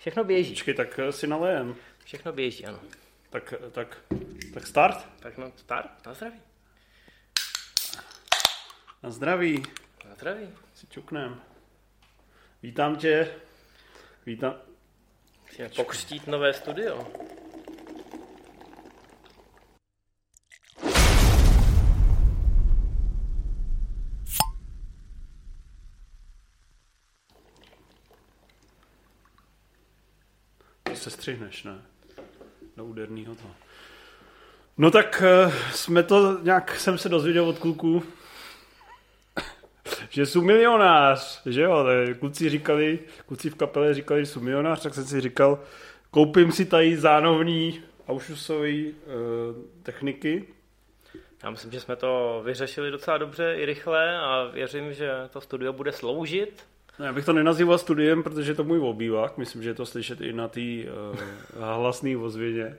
Všechno běží. Počkej, tak eh, si nalejem. Všechno běží, ano. Tak, tak, tak start. Tak no, start, na zdraví. Na zdraví. Na zdraví. Si čuknem. Vítám tě. Vítám. Musíme pokřtít nové studio. To se střihneš, ne? Do úderného toho. No tak eh, jsme to, nějak jsem se dozvěděl od kluků, že jsou milionář, že jo, kluci říkali, kluci v kapele říkali, že jsou milionář, tak jsem si říkal, koupím si tady zánovní aušusové uh, techniky. Já myslím, že jsme to vyřešili docela dobře i rychle a věřím, že to studio bude sloužit. No, já bych to nenazýval studiem, protože je to můj obývák, myslím, že je to slyšet i na té uh, hlasné ozvěně,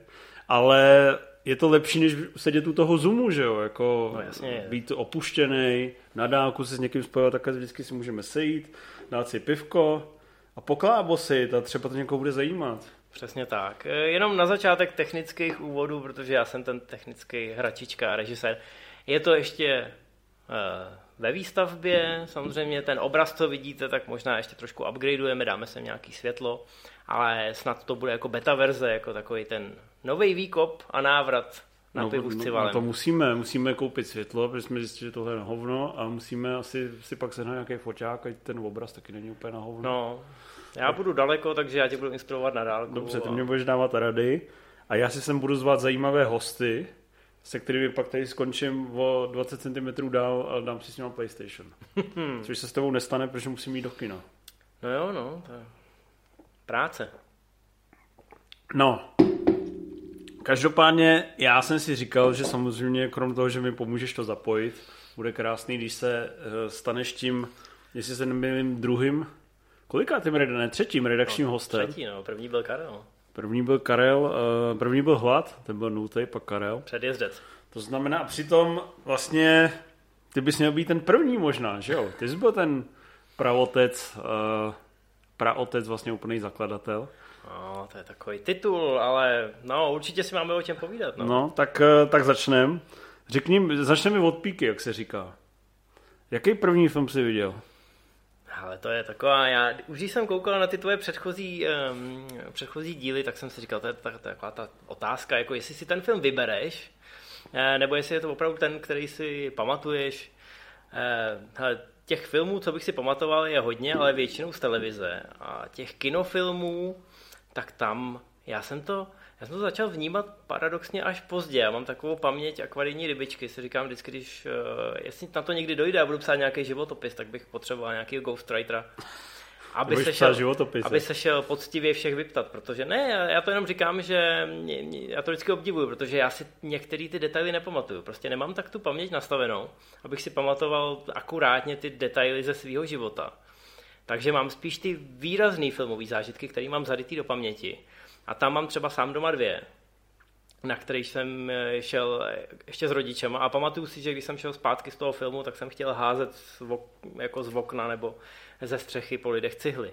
ale je to lepší, než sedět u toho Zoomu, že jo, jako No, jasně. být opuštěný, na dálku se s někým spojovat, tak vždycky si můžeme sejít, dát si pivko a poklábosit a třeba to někoho bude zajímat. Přesně tak. E, Jenom na začátek technických úvodů, protože já jsem ten technický hračička a režisér. Je to ještě e, ve výstavbě, samozřejmě ten obraz, co vidíte, tak možná ještě trošku upgradeujeme, dáme sem nějaký světlo, ale snad to bude jako beta verze, jako takový ten nový výkop a návrat na pivu s no, civalem. no, to musíme, musíme koupit světlo, protože jsme zjistili, že tohle je na hovno a musíme asi si pak sehnat nějaký foťák, ať ten obraz taky není úplně na hovno. No, já budu daleko, takže já tě budu instruovat na dálku. Dobře, ty a- mě budeš dávat rady a já si sem budu zvát zajímavé hosty, se kterými pak tady skončím o 20 cm dál a dám si s nimi PlayStation. Což se s tebou nestane, protože musím jít do kina. No jo, no, to je práce. No, každopádně já jsem si říkal, že samozřejmě krom toho, že mi pomůžeš to zapojit, bude krásný, když se eh, staneš tím, jestli se nemýlím, druhým, kolikátým, ne, třetím redakčním hostem. Třetí, no, první byl Karel. První byl Karel, eh, první byl Hlad, ten byl nultý, pak Karel. Předjezdec. To znamená, a přitom vlastně ty bys měl být ten první možná, že jo? Ty jsi byl ten praotec, uh, praotec vlastně úplný zakladatel. No, to je takový titul, ale no, určitě si máme o čem povídat. No. No, tak, uh, tak začnem. Řekni, začneme od píky, jak se říká. Jaký první film jsi viděl? Ale to je taková, já už když jsem koukal na ty tvoje předchozí, um, předchozí díly, tak jsem si říkal, to je ta- taková ta otázka, jako jestli si ten film vybereš, eh, nebo jestli je to opravdu ten, který si pamatuješ. Eh, hele, těch filmů, co bych si pamatoval, je hodně, ale většinou z televize. A těch kinofilmů, tak tam, já jsem to, já jsem to začal vnímat paradoxně až pozdě. Já mám takovou paměť akvarijní rybičky, si říkám vždycky, když, eh, jestli na to někdy dojde a budu psát nějaký životopis, tak bych potřeboval nějakého ghostwritera, aby se, šel, životopisy. aby se šel poctivě všech vyptat, protože ne, já- já to jenom říkám, že mě, mě, já to vždycky obdivuju, protože já si některé ty detaily nepamatuju. Prostě nemám tak tu paměť nastavenou, abych si pamatoval akurátně ty detaily ze svého života. Takže mám spíš ty výrazné filmové zážitky, které mám zarytý do paměti. A tam mám třeba sám doma dvě, na který jsem eh, šel eh, ještě s rodičem a pamatuju si, že když jsem šel zpátky z toho filmu, tak jsem chtěl házet z, ok, jako z okna nebo ze střechy po lidech cihly.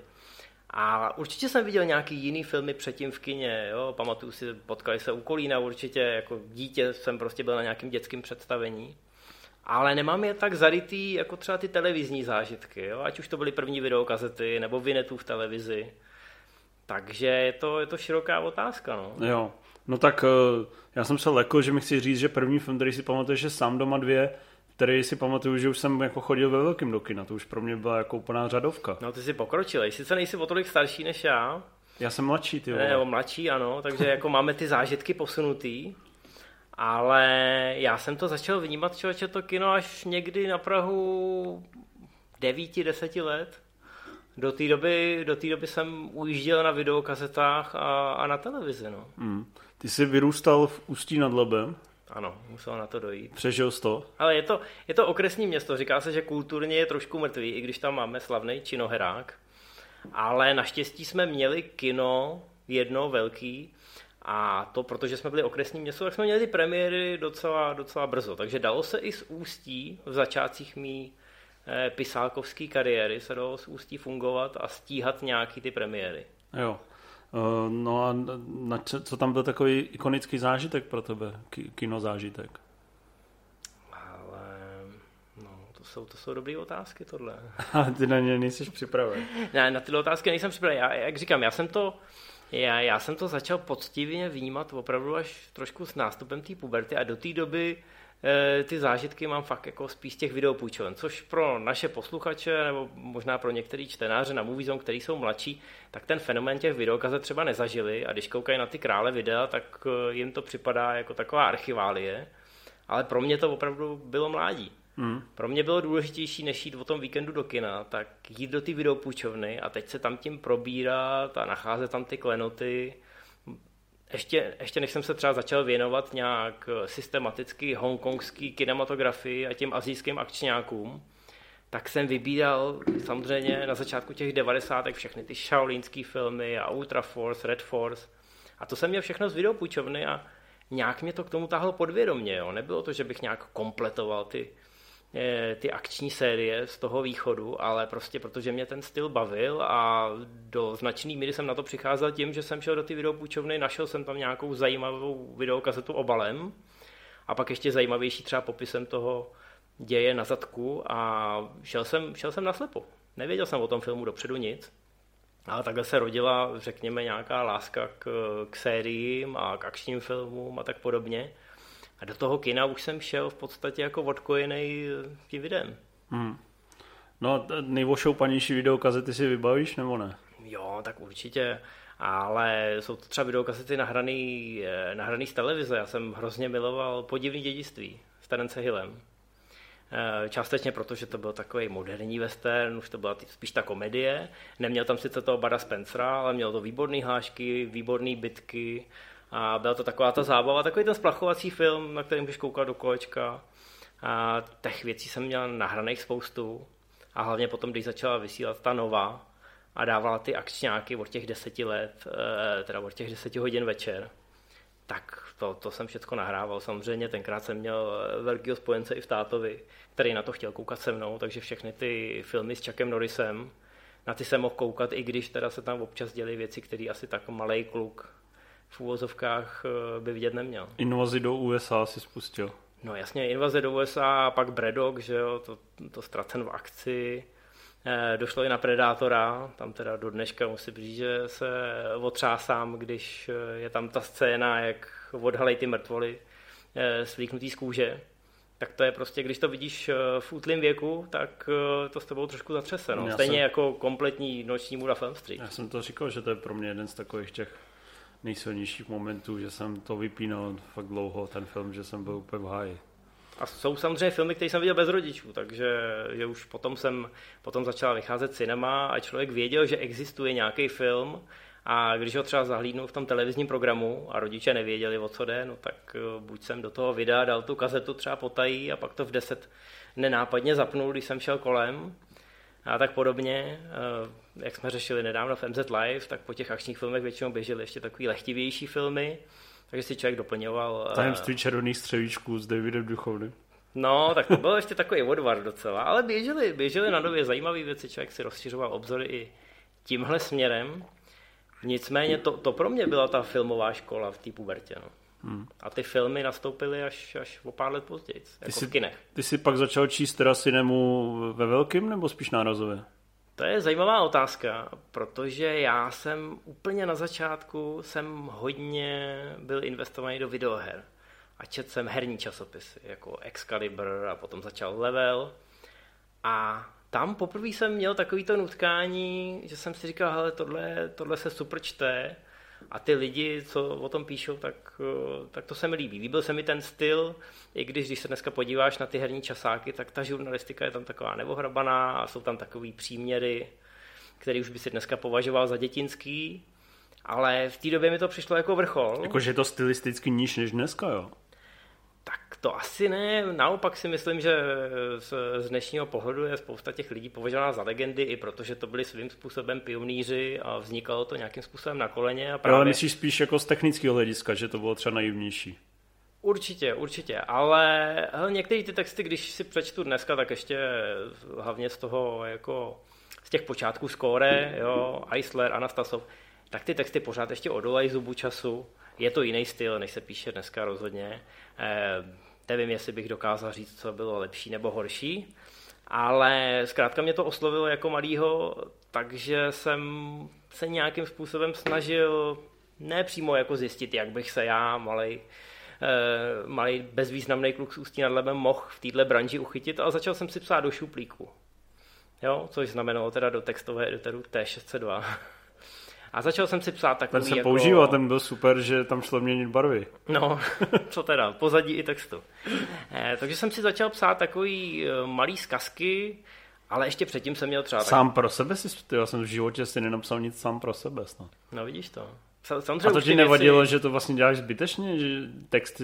A určitě jsem viděl nějaký jiný filmy předtím v kině, jo? pamatuju si, potkali se u Kolína určitě, jako dítě jsem prostě byl na nějakém dětském představení. Ale nemám je tak zarytý jako třeba ty televizní zážitky, jo? ať už to byly první videokazety nebo Vinetu v televizi. Takže je to, je to široká otázka. No. Jo. No tak eh, já jsem se lekl, že mi chci říct, že první film, který si pamatuješ, je sám doma dvě, který si pamatuju, že už jsem jako chodil ve velkým do kina. To už pro mě byla jako úplná řadovka. no ty jsi pokročilej, sice nejsi o tolik starší než já, Já jsem mladší, ty ne, vole. nebo mladší, ano, takže jako máme ty zážitky posunutý, ale já jsem to začal vnímat, člověče, to kino až někdy na Prahu 9-10 let. Do té doby, do té doby jsem ujížděl na videokazetách a, a na televizi, no. Mm. Ty jsi vyrůstal v Ústí nad Labem, Ano, musel na to dojít. přežil jsi to. Ale je to, je to okresní město, říká se, že kulturně je trošku mrtvý, i když tam máme slavný činoherák. Ale naštěstí jsme měli kino, jedno velký, a to protože jsme byli okresní město, tak jsme měli ty premiéry docela, docela brzo. Takže dalo se i z Ústí v začátcích mý eh, pisálkovské kariéry se dalo z Ústí fungovat a stíhat nějaký ty premiéry. Jo. Uh, no a na, co tam byl takový ikonický zážitek pro tebe, kino zážitek? Ale no, to jsou, to jsou dobré otázky tohle. Ale ty na ně nejsi připraven. ne, na tyhle otázky nejsem připraven. Já, jak říkám, já jsem to, já, já jsem to začal poctivě vnímat opravdu až trošku s nástupem té puberty a do té doby Eh, ty zážitky mám fakt jako spíš těch videopůjčoven, což pro naše posluchače nebo možná pro některý čtenáře na Moviezone, který jsou mladší, tak ten fenomén těch videokazet třeba nezažili a když koukají na ty krále videa, tak eh, jim to připadá jako taková archiválie, ale pro mě to opravdu bylo mládí. Mm. Pro mě bylo důležitější, než jít o tom víkendu do kina, tak jít do ty videopůjčovny a teď se tam tím probírat a nacházet tam ty klenoty, ještě, ještě než jsem se třeba začal věnovat nějak systematicky hongkongský kinematografii a těm azijským akčňákům, tak jsem vybíral samozřejmě na začátku těch 90. všechny ty Shaolinský filmy a Ultra Force, Red Force. A to jsem měl všechno z videopůjčovny a nějak mě to k tomu tahlo podvědomě. Jo. Nebylo to, že bych nějak kompletoval ty, Eh, ty akční série z toho východu, ale prostě protože mě ten styl bavil a do značné míry jsem na to přicházel tím, že jsem šel do ty videopůjčovny, našel jsem tam nějakou zajímavou videokazetu obalem a pak ještě zajímavější třeba popisem toho děje na zadku a šel jsem, šel jsem naslepo. Nevěděl jsem o tom filmu dopředu nic, ale takhle se rodila, řekněme, nějaká láska k, k sériím a k akčním filmům a tak podobně. A do toho kina už jsem šel v podstatě jako odkojený tím videem. Hmm. No nejvošoupanější videokazety si vybavíš, nebo ne? Jo, tak určitě. Ale jsou to třeba videokazety nahraný, eh, nahraný z televize. Já jsem hrozně miloval Podivný dědictví s Terence Hillem. Eh, částečně proto, že to byl takový moderní western, už to byla spíš ta komedie. Neměl tam sice toho Bada Spencera, ale měl to výborné hášky, výborné bitky a byla to taková ta zábava, takový ten splachovací film, na který můžeš koukat do kolečka. A těch věcí jsem měl nahraných spoustu. A hlavně potom, když začala vysílat ta nová a dávala ty akčňáky od těch deseti let, eh, teda od těch deseti hodin večer, tak to, to jsem všechno nahrával. Samozřejmě tenkrát jsem měl velkého spojence i v tátovi, který na to chtěl koukat se mnou, takže všechny ty filmy s Chuckem Norrisem, na ty jsem mohl koukat, i když teda se tam občas děly věci, které asi tak malý kluk v úvozovkách eh, by vidět neměl. Invazi do USA si spustil. No jasně, invaze do USA a pak Bredok, že jo, to, to ztracen v akci. E, došlo i na Predátora, tam teda do dneška musím říct, že se otřásám, když eh, je tam ta scéna, jak odhalej ty mrtvoly e, slíknutý z kůže. Tak to je prostě, když to vidíš v útlém věku, tak to s tebou trošku zatřese. No. Stejně jsem, jako kompletní noční můra Film Street. Já jsem to říkal, že to je pro mě jeden z takových těch nejsilnějších momentů, že jsem to vypínal fakt dlouho, ten film, že jsem byl úplně v háji. A jsou samozřejmě filmy, které jsem viděl bez rodičů, takže že už potom jsem potom začala vycházet cinema a člověk věděl, že existuje nějaký film a když ho třeba zahlídnul v tom televizním programu a rodiče nevěděli, o co jde, no tak eh, buď jsem do toho videa dal tu kazetu třeba potají a pak to v 10 nenápadně zapnul, když jsem šel kolem a tak podobně. Eh, jak jsme řešili nedávno v MZ Live, tak po těch akčních filmech většinou běžely ještě takový lehtivější filmy, takže si člověk doplňoval. Eh, Tajemství červených střevíčků s Davidem Duchovným. No, tak to byl ještě takový odvar docela, ale běžely, běžely na nově zajímavé věci, člověk si rozšiřoval obzory i tímhle směrem. Nicméně to, to pro mě byla ta filmová škola v té pubertě. No. Hmm. A ty filmy nastoupily až, až o pár let později, jako jsi, v kinech. Ty jsi pak začal číst teda cinemu ve velkým nebo spíš nárazově? To je zajímavá otázka, protože já jsem úplně na začátku jsem hodně byl investovaný do videoher. A četl jsem herní časopisy, jako Excalibur a potom začal Level. A tam poprvé jsem měl takovýto nutkání, že jsem si říkal, hele, tohle, tohle se super čte a ty lidi, co o tom píšou, tak, eh, tak to se mi líbí. Líbil se mi ten styl, i když, když se dneska podíváš na ty herní časáky, tak ta žurnalistika je tam taková nevohrabaná a jsou tam takový příměry, který už by si dneska považoval za dětinský, ale v té době mi to přišlo jako vrchol. Jakože je to stylisticky níž než dneska, jo? To asi ne. Naopak si myslím, že z, z dnešního pohledu je spousta těch lidí považována za legendy, i protože to byli svým způsobem pionýři a vznikalo to nějakým způsobem na koleně. A právě... Ale myslíš spíš jako z technického hlediska, že to bylo třeba naivnější? Určitě, určitě, ale hele, některé ty texty, když si přečtu dneska, tak ještě hlavně z toho jako z těch počátků skóre, jo, Eisler, Anastasov, tak ty texty pořád ještě odolají zubu času. Je to jiný styl, než se píše dneska rozhodně. Eh, nevím, jestli bych dokázal říct, co bylo lepší nebo horší, ale zkrátka mě to oslovilo jako malýho, takže jsem se nějakým způsobem snažil ne přímo jako zjistit, jak bych se já, malej, eh, malý bezvýznamný kluk s ústí nad lebem mohl v této branži uchytit, ale začal jsem si psát do šuplíku. Jo, což znamenalo teda do textové editoru T602. A začal jsem si psát takový Ten jsem jako... používal, ten byl super, že tam šlo měnit barvy. No, co teda, pozadí i textu. Eh, takže jsem si začal psát takový eh, malý zkazky, ale ještě předtím jsem měl třeba... Sám pro sebe si, já jsem v životě si nenapsal nic sám pro sebe snad. No vidíš to. Samozřejmě A to ti nevadilo, věci... že to vlastně děláš zbytečně, že texty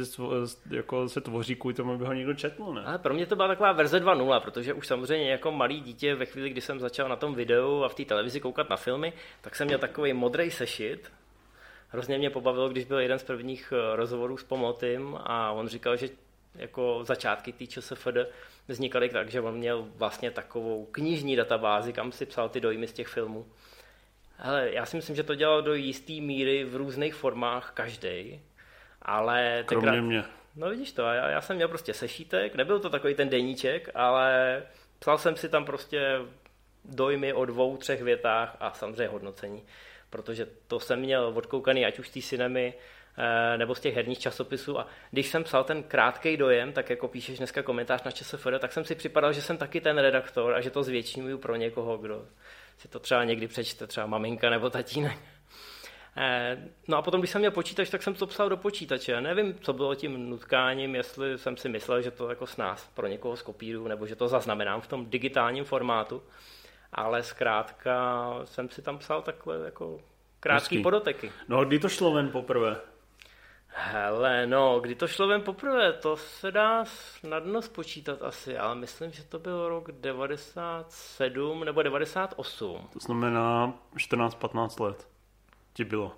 jako se tvoří kvůli tomu, aby ho někdo četl, ne? Ale pro mě to byla taková verze 2.0, protože už samozřejmě jako malý dítě ve chvíli, kdy jsem začal na tom videu a v té televizi koukat na filmy, tak jsem měl takový modrý sešit. Hrozně mě pobavilo, když byl jeden z prvních eh, rozhovorů s Pomotym a on říkal, že jako začátky té ČSFD vznikaly tak, že on měl vlastně takovou knižní databázi, kam si psal ty dojmy z těch filmů. Hele, já si myslím, že to dělal do jisté míry v různých formách každý, ale Kromě tenkrát, mě. No vidíš to, já, já jsem měl prostě sešítek, nebyl to takový ten deníček, ale psal jsem si tam prostě dojmy o dvou, třech větách a samozřejmě hodnocení, protože to jsem měl odkoukaný ať už z té cinemy, eh, nebo z těch herních časopisů a když jsem psal ten krátký dojem, tak jako píšeš dneska komentář na ČSFD, tak jsem si připadal, že jsem taky ten redaktor a že to zvětšňuju pro někoho, kdo si to třeba někdy přečte, třeba maminka nebo tatínek. Eh, No a potom, když jsem měl počítač, tak jsem to psal do počítače. Nevím, co bylo tím nutkáním, jestli jsem si myslel, že to jako s nás pro někoho skopíru, nebo že to zaznamenám v tom digitálním formátu. Ale zkrátka jsem si tam psal takové jako krátký Hezký. podoteky. No a kdy to šlo ven poprvé? Hele, no, kdy to šlo ven poprvé, to se dá snadno spočítat asi, ale myslím, že to byl rok 97 nebo 98. To znamená 14-15 let. Ti bylo.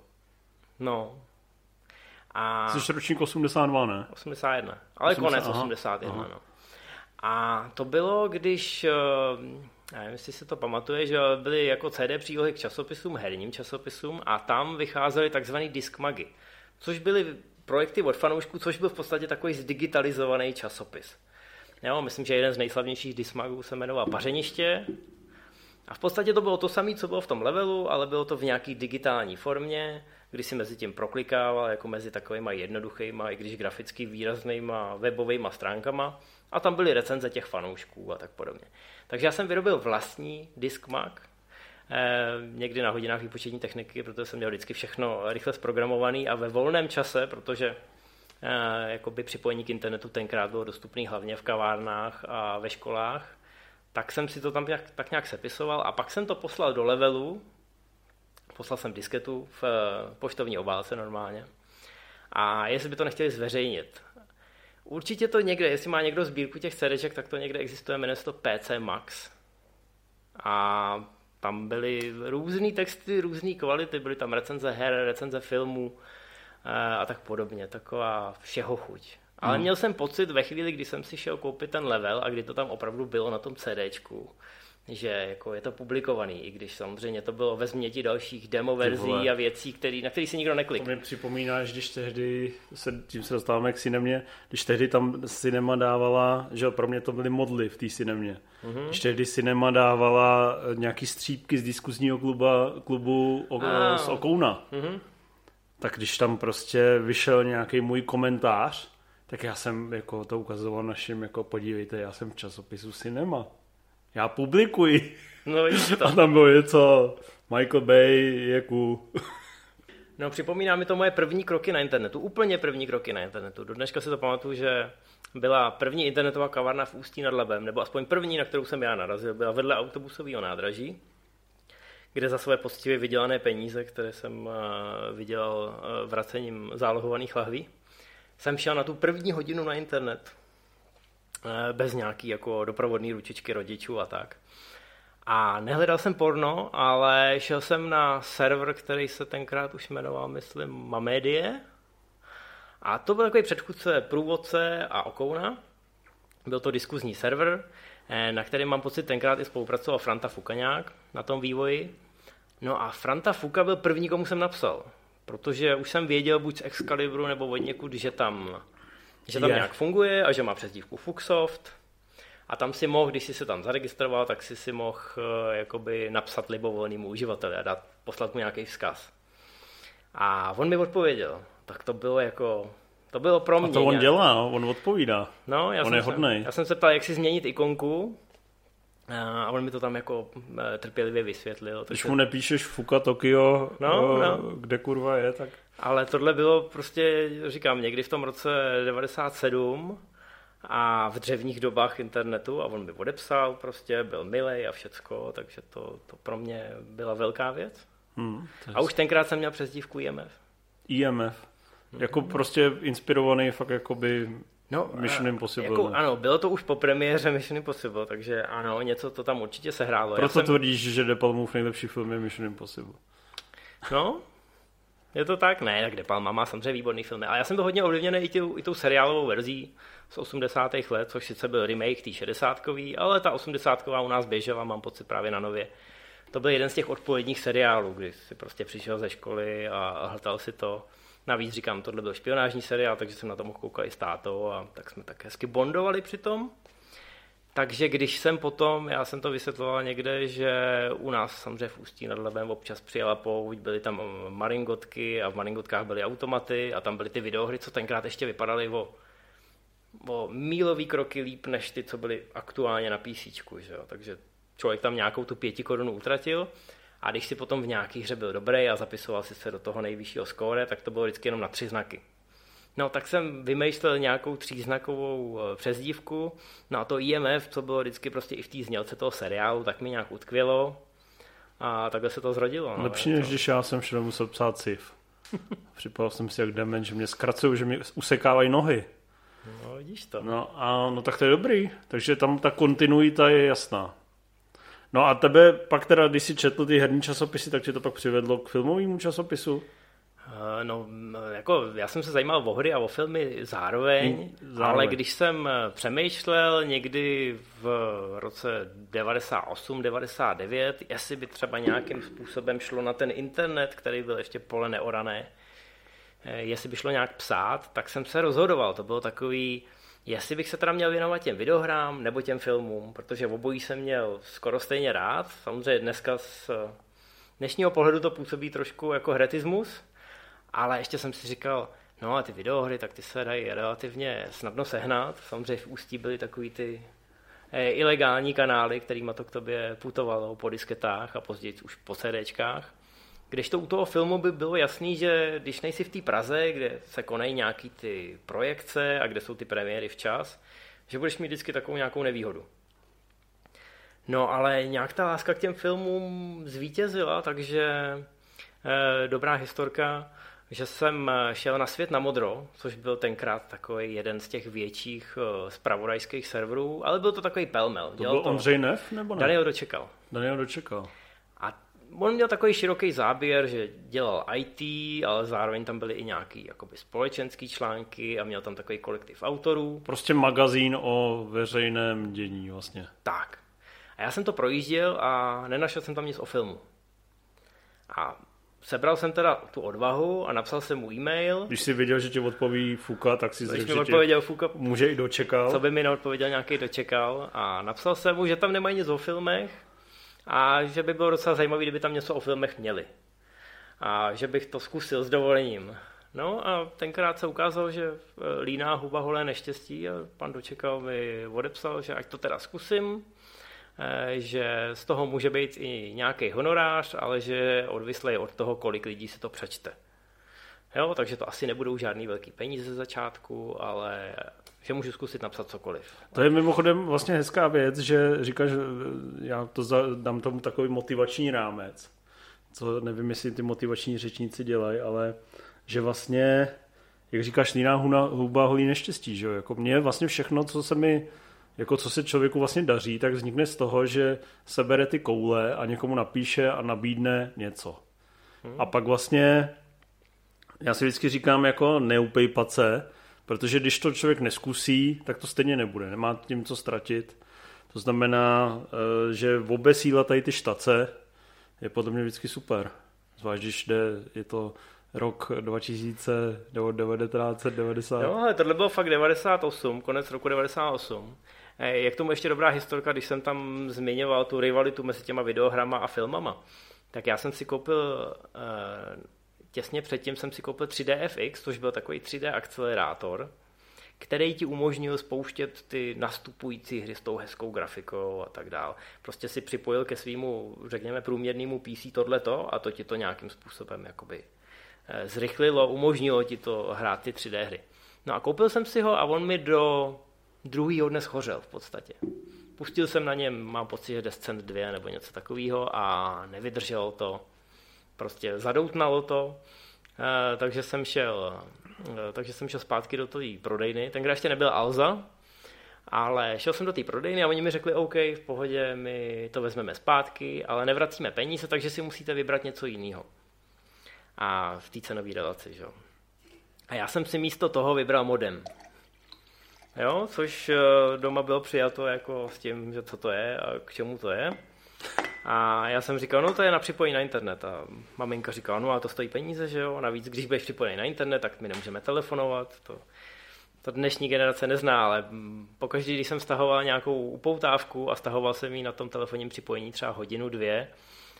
No. A... Jsi ročník 82, ne? 81, ale 80, konec aha, 81. aha. No. A to bylo, když, eh, já nevím, jestli si to pamatuje, že byly jako CD přílohy k časopisům, herním časopisům a tam vycházely takzvaný diskmagy, což byly projekty od fanoušků, což byl v podstatě takový zdigitalizovaný časopis. Jo, myslím, že jeden z nejslavnějších diskmagů se jmenoval Pařeniště a v podstatě to bylo to samé, co bylo v tom levelu, ale bylo to v nějaký digitální formě, kdy si mezi tím proklikával, jako mezi takovýma jednoduchýma, i když graficky výraznýma webovými stránkama. A tam byly recenze těch fanoušků a tak podobně. Takže já jsem vyrobil vlastní diskmag, eh, někdy na hodinách výpočetní techniky, protože jsem měl vždycky všechno rychle zprogramovaný a ve volném čase, protože eh, jakoby připojení k internetu tenkrát bylo dostupné hlavně v kavárnách a ve školách, tak jsem si to tam nějak, tak nějak sepisoval a pak jsem to poslal do levelu, poslal jsem disketu v eh, poštovní obálce normálně. A jestli by to nechtěli zveřejnit. Určitě to někde, jestli má někdo sbírku těch CDček, tak to někde existuje, jmenuje se to PC Max. A tam byly různé texty, různé kvality, byly tam recenze her, recenze filmů eh, a tak podobně, taková všeho chuť. Ale Hmm. měl jsem pocit ve chvíli, kdy jsem si šel koupit ten level a kdy to tam opravdu bylo na tom CDčku, že jako je to publikovaný, i když samozřejmě to bylo ve změti dalších demo verzí a věcí, který, na který si nikdo To neklikl. mi připomínáš, když tehdy, se, tím se dostáváme k Cinemě, když tehdy tam Cinema dávala, že pro mě to byly modly v té Cinemě. Mm-hmm. Když tehdy Cinema dávala eh, nějaký střípky z diskuzního kluba, klubu o, Ah. z Okouna, Mhm. tak když tam prostě vyšel nějaký můj komentář, tak já jsem jako to ukazoval našim, jako podívejte, já jsem v časopisu Cinema. Já publikuji. No, to. A tam bylo něco, Michael Bay je cool. No, připomíná mi to moje první kroky na internetu, úplně první kroky na internetu. Do dneška si to pamatuju, že byla první internetová kavárna v Ústí nad Labem, nebo aspoň první, na kterou jsem já narazil, byla vedle autobusového nádraží, kde za své poctivě vydělané peníze, které jsem eh, vydělal eh, vracením zálohovaných lahví, jsem šel na tu první hodinu na internet bez nějaký jako doprovodný ručičky rodičů a tak. A nehledal jsem porno, ale šel jsem na server, který se tenkrát už jmenoval, myslím, Mamedie. A to byl takový předchůdce průvodce a okouna. Byl to diskuzní server, eh, na kterém mám pocit tenkrát i spolupracoval Franta Fukaňák na tom vývoji. No a Franta Fuka byl první, komu jsem napsal. Protože už jsem věděl buď z Excalibru nebo od někud, že tam, že tam Je. nějak funguje a že má přezdívku Fuxsoft. A tam si mohl, když jsi se tam zaregistroval, tak si si mohl eh, jakoby napsat libovolnému uživateli a dát, poslat mu nějaký vzkaz. A on mi odpověděl. Tak to bylo jako, to bylo pro mě. A to on nějak- dělá, no, on odpovídá. No, já On jsem je se, hodnej. Já jsem se ptal, jak si změnit ikonku a on mi to tam jako eh, trpělivě vysvětlil. Když mu nepíšeš Fuka Tokio, No, eh, no. kde kurva je, tak Ale tohle bylo prostě, říkám, někdy v tom roce 97 a v dřevních dobách internetu a on mi odepsal prostě, byl milej a všecko, takže to, to pro mě byla velká věc. hm, je A už tenkrát jsem měl přezdívku IMF. IMF. Jako prostě inspirovaný fakt jakoby No, Mission Impossible, Jako, ano, bylo to už po premiéře Mission Impossible, takže ano, něco to tam určitě sehrálo. Já Proto jsem- tvrdíš, že De Palmův nejlepší film je Mission Impossible. No, je to tak? Ne, tak De Palma má samozřejmě výborný filmy. Ale já jsem to hodně ovlivněný i, i tou seriálovou verzí z 80. let, což sice byl remake té 60 ale ta 80 u nás běžela, mám pocit právě na nově. To byl jeden z těch odpoledních seriálů, kdy si prostě přišel ze školy a, a hltal si to. Navíc říkám, tohle byl špionážní seriál, takže jsem na to mohl koukat i s tátou a tak jsme tak hezky bondovali při tom. Takže když jsem potom, já jsem to vysvětloval někde, že u nás samozřejmě v Ústí nad Labem občas přijela pouť, byly tam mm, maringotky a v maringotkách byly automaty a tam byly ty videohry, co tenkrát ještě vypadaly o, o mílový kroky líp než ty, co byly aktuálně na PC, že jo? takže člověk tam nějakou tu pěti korunu utratil a když si potom v nějaký hře byl dobrý a zapisoval si se do toho nejvyššího skóre, tak to bylo vždycky jenom na tři znaky. No, tak jsem vymýšlel nějakou tříznakovou eh, přezdívku, no a to IMF, co bylo vždycky prostě i v té znělce toho seriálu, tak mi nějak utkvělo a takhle se to zrodilo. No, Lepší je než to... když já jsem všude musel psát SIF. Připadal jsem si jak demen, že mě zkracují, že mě usekávají nohy. No, vidíš to. No a no tak to je dobrý, takže tam ta kontinuita je jasná. No a tebe pak teda, když jsi četl ty herní časopisy, tak tě to pak přivedlo k filmovému časopisu? Eh, No, m, jako já jsem se zajímal o hry a o filmy zároveň, Mm, zároveň. ale když jsem eh, přemýšlel někdy v roce 98-99, jestli by třeba nějakým způsobem šlo na ten internet, který byl ještě pole neorané, eh, jestli by šlo nějak psát, tak jsem se rozhodoval. To bylo takový, jestli bych se teda měl věnovat těm videohrám nebo těm filmům, protože obojí jsem měl skoro stejně rád. Samozřejmě dneska z dnešního pohledu to působí trošku jako heretismus, ale ještě jsem si říkal, no a ty videohry, tak ty se dají relativně snadno sehnat. Samozřejmě v Ústí byly takový ty eh, ilegální kanály, kterými to k tobě putovalo po disketách a později už po CDčkách. Když to u toho filmu by bylo jasný, že když nejsi v té Praze, kde se konají nějaký ty projekce a kde jsou ty premiéry včas, že budeš mít vždycky takovou nějakou nevýhodu. No ale nějak ta láska k těm filmům zvítězila, takže eh, dobrá historka, že jsem eh, šel na svět na modro, což byl tenkrát takový jeden z těch větších eh, spravodajských serverů, ale byl to takový pelmel. To byl Ondřej Neff, nebo ne? Daniel dočekal. Daniel dočekal. A on měl takový široký záběr, že dělal IT, ale zároveň tam byly i nějaký jakoby společenský články a měl tam takový kolektiv autorů. Prostě magazín o veřejném dění vlastně. Tak. A já jsem to projížděl a nenašel jsem tam nic o filmu. A sebral jsem teda tu odvahu a napsal jsem mu e-mail, Když jsi viděl, že ti odpoví Fuka, tak si když řekl, mi že odpověděl Fuka, může i dočekal. co by mi neodpověděl nějaký dočekal a napsal jsem mu, že tam nemají nic o filmech a že by bylo docela zajímavé, kdyby tam něco o filmech měli. A že bych to zkusil s dovolením. No a tenkrát se ukázalo, že eh, líná huba holé neštěstí a pan dočekal mi odepsal, že ať to teda zkusím, že z toho může být i nějaký honorář, ale že odvislej od toho, kolik lidí si to přečte. Jo, takže to asi nebudou žádný velký peníze ze začátku, ale že můžu zkusit napsat cokoliv. To je mimochodem vlastně hezká věc, že říkáš, já to za, dám tomu takový motivační rámec, co nevím, jestli ty motivační řečníci dělají, ale že vlastně, jak říkáš, líná huba holí neštěstí, že jo? Jako mě vlastně všechno, co se mi, jako co se člověku vlastně daří, tak vznikne z toho, že sebere ty koule a někomu napíše a nabídne něco. A pak vlastně, já si vždycky říkám jako neupejpat se, Protože když to člověk neskusí, tak to stejně nebude. Nemá tím co ztratit. To znamená, eh, že obesílat tady ty štace, je podle mě vždycky super. Zvlášť, když jde, je to rok 2000, nebo 1990. No, ale tohle bylo fakt 98, konec roku 98. Eh, je k tomu ještě dobrá historka, když jsem tam zmiňoval tu rivalitu mezi těma videohrama a filmama. Tak já jsem si koupil, eh, těsně předtím jsem si koupil 3DFX, což byl takový 3D akcelerátor, který ti umožnil spouštět ty nastupující hry s tou hezkou grafikou a tak dál. Prostě si připojil ke svýmu, řekněme, průměrnému PC tohleto a to ti to nějakým způsobem jakoby eh, zrychlilo, umožnilo ti to hrát ty 3D hry. No a koupil jsem si ho a on mi do druhýho dne schořel v podstatě. Pustil jsem na něm, mám pocit, že Descent 2 nebo něco takového a nevydrželo to. Prostě zadoutnalo to, eh, takže jsem šel, eh, takže jsem šel zpátky do té prodejny. Tenkrát ještě nebyl Alza, ale šel jsem do té prodejny a oni mi řekli, OK, v pohodě, my to vezmeme zpátky, ale nevracíme peníze, takže si musíte vybrat něco jiného. A v té cenové relaci, že A já jsem si místo toho vybral modem. Jo, což eh, doma bylo přijato jako s tím, že co to je a k čemu to je. A já jsem říkal, no to je na připojení na internet. A maminka říkala, no a to stojí peníze, že jo. Navíc, když budeš připojený na internet, tak my nemůžeme telefonovat. To, to dnešní generace nezná, ale pokaždé, když jsem stahoval nějakou upoutávku a stahoval jsem ji na tom telefonním připojení třeba hodinu, dvě,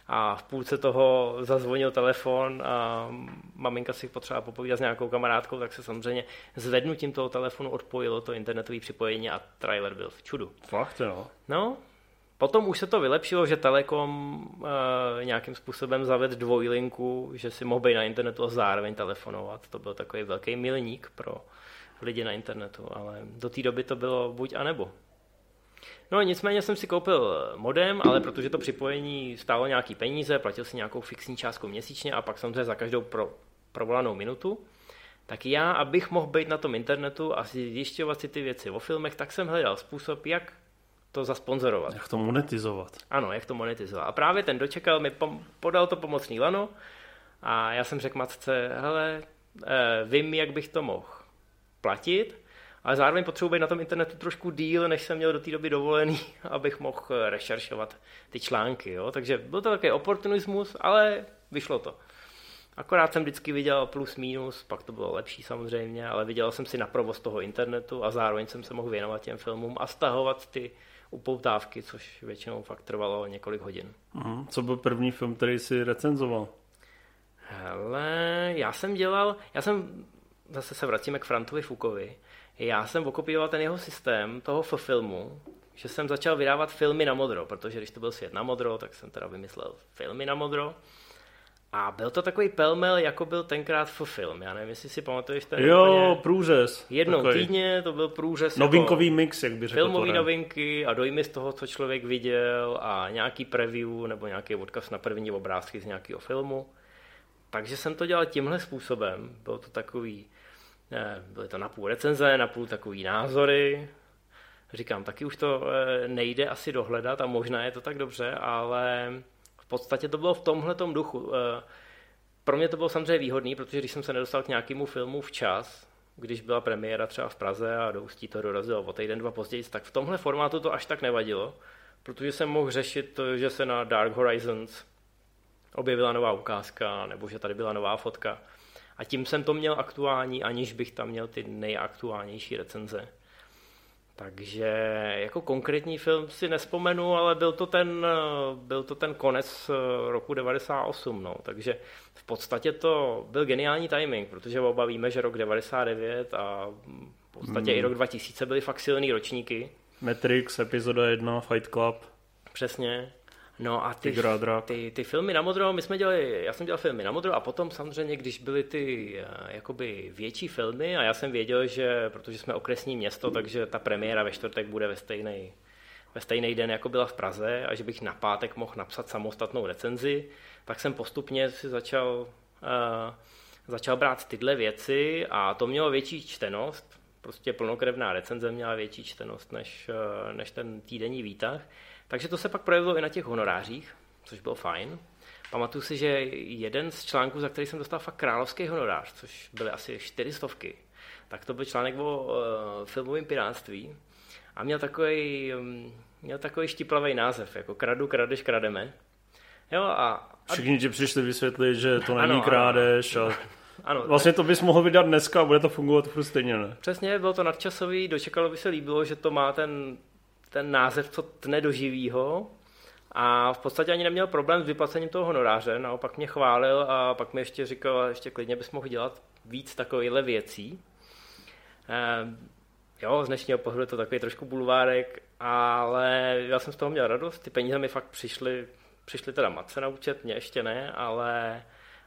a v půlce toho zazvonil telefon a maminka si potřeba popovídat s nějakou kamarádkou, tak se samozřejmě zvednutím toho telefonu odpojilo to internetové připojení a trailer byl v čudu. Fakt, jo? No, Potom už se to vylepšilo, že Telekom e, nějakým způsobem zaved dvojlinku, že si mohl být na internetu a zároveň telefonovat. To byl takový velký milník pro lidi na internetu, ale do té doby to bylo buď a nebo. No nicméně jsem si koupil modem, ale protože to připojení stálo nějaký peníze, platil si nějakou fixní částku měsíčně a pak samozřejmě za každou pro, provolanou minutu, tak já, abych mohl být na tom internetu a zjišťovat si ty věci o filmech, tak jsem hledal způsob, jak to zasponzorovat. Jak to monetizovat. Ano, jak to monetizovat. A právě ten dočekal mi, pom- podal to pomocný lano a já jsem řekl matce, hele, eh, vím, jak bych to mohl platit, ale zároveň potřebuji být na tom internetu trošku díl, než jsem měl do té doby dovolený, abych mohl eh, rešeršovat ty články. Jo? Takže byl to takový oportunismus, ale vyšlo to. Akorát jsem vždycky viděl plus minus, pak to bylo lepší samozřejmě, ale viděl jsem si na provoz toho internetu a zároveň jsem se mohl věnovat těm filmům a stahovat ty upoutávky, což většinou fakt trvalo několik hodin. Uh-huh. Co byl první film, který si recenzoval? Hele, já jsem dělal, já jsem, zase se vracíme k Frantovi Fukovi, já jsem okopíroval ten jeho systém toho filmu, že jsem začal vydávat filmy na modro, protože když to byl svět na modro, tak jsem teda vymyslel filmy na modro. A byl to takový pelmel, jako byl tenkrát v film. Já nevím, jestli si pamatuješ ten Jo, průřez. Jednou takový. týdně to byl průřez. Novinkový jako mix, jak by řekl Filmový novinky a dojmy z toho, co člověk viděl a nějaký preview nebo nějaký odkaz na první obrázky z nějakého filmu. Takže jsem to dělal tímhle způsobem. Bylo to takový byly to napůl recenze, napůl takový názory. Říkám, taky už to eh, nejde asi dohledat a možná je to tak dobře, ale v podstatě to bylo v tomhle duchu. Eh, pro mě to bylo samozřejmě výhodný, protože když jsem se nedostal k nějakému filmu včas, když byla premiéra třeba v Praze a do Ústí to dorazilo o týden, dva později, tak v tomhle formátu to až tak nevadilo, protože jsem mohl řešit že se na Dark Horizons objevila nová ukázka, nebo že tady byla nová fotka. A tím jsem to měl aktuální, aniž bych tam měl ty nejaktuálnější recenze. Takže jako konkrétní film si nespomenu, ale byl to ten, byl to ten konec eh, roku 98, no. takže v podstatě to byl geniální timing, protože oba víme, že rok 99 a v podstatě hmm. i rok 2000 byly fakt silný ročníky. Matrix, epizoda 1, Fight Club. Přesně. No a ty, ty, ty filmy na modro, my jsme dělali, já jsem dělal filmy na modro a potom samozřejmě, když byly ty eh, jakoby větší filmy a já jsem věděl, že protože jsme okresní město, takže ta premiéra ve čtvrtek bude ve stejný, ve stejný den, jako byla v Praze a že bych na pátek mohl napsat samostatnou recenzi, tak jsem postupně si začal, uh, začal brát tyhle věci a to mělo větší čtenost, prostě plnokrevná recenze měla větší čtenost než, uh, než ten týdenní výtah. Takže to se pak projevilo i na těch honorářích, což bylo fajn. Pamatuju si, že jeden z článků, za který jsem dostal fakt královský honorář, což byly asi čtyřistovky, tak to byl článek o uh, filmovém pirátství a měl takový, um, měl takový štiplavý název, jako kradu, kradeš, krademe. Jo, a, a... Všichni ti přišli vysvětlit, že to není ano, krádež a ano, vlastně to bys mohl vydat dneska a bude to fungovat furt stejně, ne? Přesně, bylo to nadčasový, dočekalo by se líbilo, že to má ten, ten název, co tne do živýho, a v podstatě ani neměl problém s vyplacením toho honoráře, naopak mě chválil a pak mi ještě říkal, ještě klidně bys mohl dělat víc takovýchhle věcí. E, jo, z dnešního pohledu je to takový trošku bulvárek, ale já jsem z toho měl radost, ty peníze mi fakt přišly, přišly teda matce na účet, mě ještě ne, ale,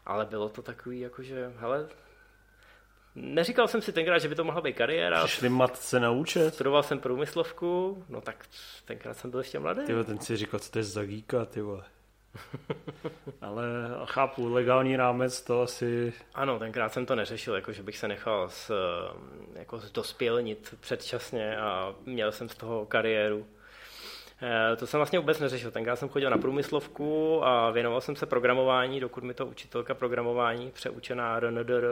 ale bylo to takový, jakože, hele, Neříkal jsem si tenkrát, že by to mohla být kariéra. Přišli matce na účet? Studoval jsem průmyslovku, no tak tenkrát jsem byl ještě mladý. Ty ten si říkal, co to je za gíka, ty vole. Ale chápu, legální rámec to asi... Ano, tenkrát jsem to neřešil, jako že bych se nechal z, jako dospělnit předčasně a měl jsem z toho kariéru. Eh, to jsem vlastně vůbec neřešil. Tenkrát jsem chodil na průmyslovku a věnoval jsem se programování, dokud mi to učitelka programování přeučená RNDR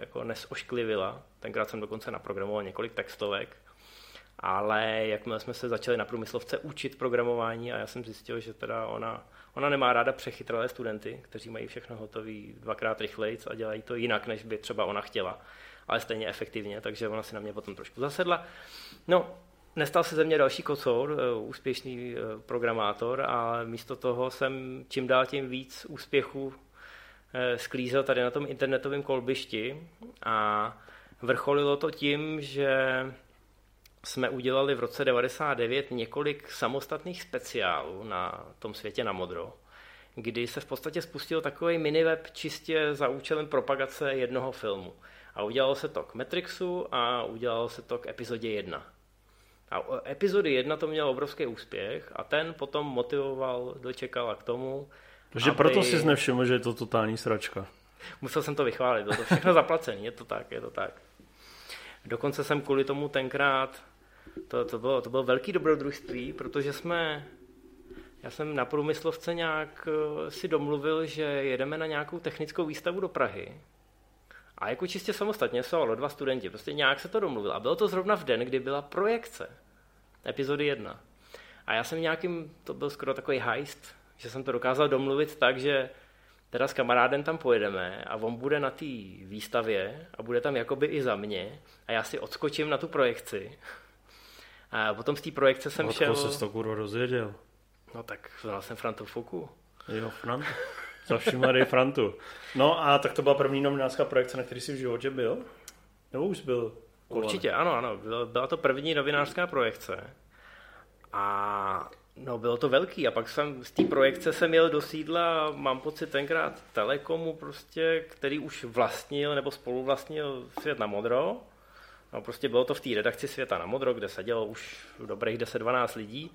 jako nesošklivila. Tenkrát jsem dokonce naprogramoval několik textovek. Ale jakmile jsme se začali na průmyslovce učit programování a já jsem zjistil, že teda ona, ona nemá ráda přechytralé studenty, kteří mají všechno hotové dvakrát rychleji a dělají to jinak, než by třeba ona chtěla, ale stejně efektivně, takže ona si na mě potom trošku zasedla. No, nestal se ze mě další kocour, eh, úspěšný eh, programátor, a místo toho jsem čím dál tím víc úspěchů eh, sklízel tady na tom internetovém kolbišti a vrcholilo to tím, že jsme udělali v roce 99 několik samostatných speciálů na tom světě na modro, kdy se v podstatě spustil takový miniweb čistě za účelem propagace jednoho filmu. A udělalo se to k Matrixu a udělalo se to k epizodě 1. A epizody 1 to měl obrovský úspěch a ten potom motivoval dočekala k tomu, Takže aby... proto si nevšiml, že je to totální sračka. Musel jsem to vychválit, bylo to všechno zaplacené, je to tak, je to tak. Dokonce jsem kvůli tomu tenkrát, to, to, bylo, to bylo velký dobrodružství, protože jsme, já jsem na průmyslovce nějak eh, si domluvil, že jedeme na nějakou technickou výstavu do Prahy a jako čistě samostatně jsou dva studenti, prostě nějak se to domluvil. A bylo to zrovna v den, kdy byla projekce epizody 1. A já jsem nějakým, to byl skoro takový heist, že jsem to dokázal domluvit tak, že teda s kamarádem tam pojedeme a on bude na té výstavě a bude tam jakoby i za mě a já si odskočím na tu projekci. A potom z té projekce jsem Odkud šel... se to kurva rozvěděl? No tak vzal jsem Frantu Foku. Jo, Frantu. Zavšimli Frantu. No a tak to byla první novinářská projekce, na který jsi v životě byl? Nebo už byl? Určitě, ano, ano. Byla to první novinářská projekce. A no, bylo to velký. A pak jsem z té projekce jsem jel do sídla, mám pocit tenkrát Telekomu, prostě, který už vlastnil nebo spoluvlastnil Svět na modro. No, prostě bylo to v té redakci Světa na modro, kde sedělo už dobrých 10-12 lidí.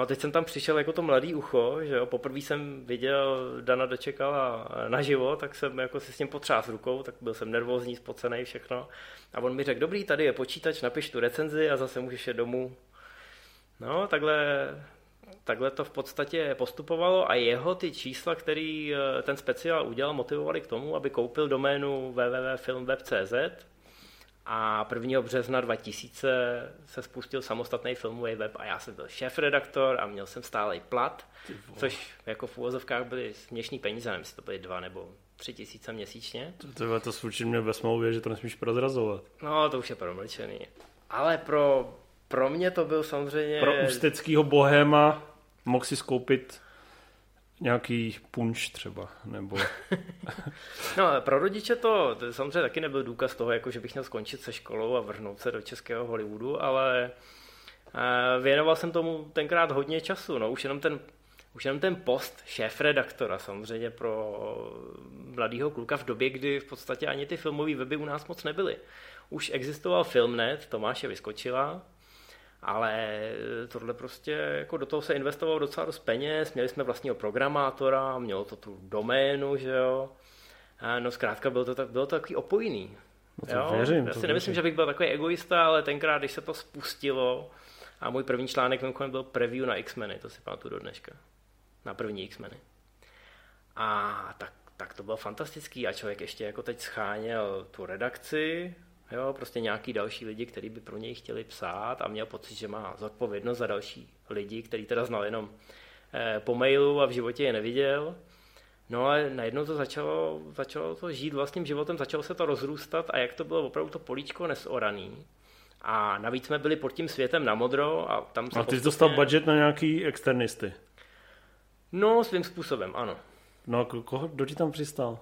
No a teď jsem tam přišel jako to mladý ucho, že jo, poprvé jsem viděl Dana Dočekala naživo, tak jsem jako si s ním potřás rukou, tak byl jsem nervózní, spocený, všechno. A on mi řekl, dobrý, tady je počítač, napiš tu recenzi a zase můžeš je domů. No, takhle, takhle to v podstatě postupovalo a jeho ty čísla, který eh, ten speciál udělal, motivovali k tomu, aby koupil doménu www.filmweb.cz a 1. března 2000 se spustil samostatný filmový web a já jsem byl šéf-redaktor a měl jsem stálej plat, což jako v úvozovkách byly směšný peníze, nevím, jestli to byly dva nebo tři tisíce měsíčně. To, to, to slučí mě ve smlouvě, že to nesmíš prozrazovat. No, to už je promlčený. Ale pro, pro mě to byl samozřejmě... Pro ústeckýho bohéma mohl si skoupit nějaký punč třeba, nebo... no, pro rodiče to, to samozřejmě taky nebyl důkaz toho, jako že bych měl skončit se školou a vrhnout se do českého Hollywoodu, ale eh, věnoval jsem tomu tenkrát hodně času, no, už jenom ten už jenom ten post šéf-redaktora samozřejmě pro mladého kluka v době, kdy v podstatě ani ty filmové weby u nás moc nebyly. Už existoval Filmnet, Tomáše vyskočila, ale tohle prostě, jako do toho se investovalo docela dost peněz, měli jsme vlastního programátora, mělo to tu doménu, že jo. No zkrátka bylo to, tak, bylo to takový opojný. No to jo? Věřím, Já si nemyslím, že bych byl takový egoista, ale tenkrát, když se to spustilo, a můj první článek mimochodem byl preview na X-meny, to si pamatuju do dneška. Na první X-meny. A tak, tak to bylo fantastický a člověk ještě jako teď scháněl tu redakci, Jo, prostě nějaký další lidi, kteří by pro něj chtěli psát a měl pocit, že má zodpovědnost za další lidi, který teda znal jenom eh, po mailu a v životě je neviděl. No ale najednou to začalo, začalo to žít vlastním životem, začalo se to rozrůstat a jak to bylo opravdu to políčko nesoraný. A navíc jsme byli pod tím světem na modro a tam se A ty jsi dostal budget na nějaký externisty. No, svým způsobem, ano. No a koho, kdo ti tam přistal?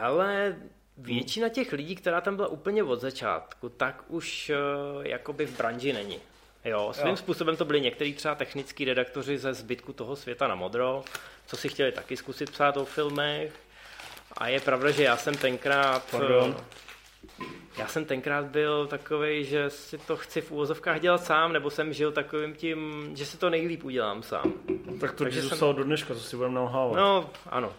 Ale většina těch lidí, která tam byla úplně od začátku, tak už uh, jakoby v branži není. Jo, svým jo. způsobem to byli někteří třeba technický redaktoři ze zbytku toho světa na modro, co si chtěli taky zkusit psát o filmech. A je pravda, že já jsem tenkrát... Pardon. Já jsem tenkrát byl takový, že si to chci v úvozovkách dělat sám, nebo jsem žil takovým tím, že si to nejlíp udělám sám. Tak to Takže jsem... do dneška, co si budeme nalhávat. No, ano.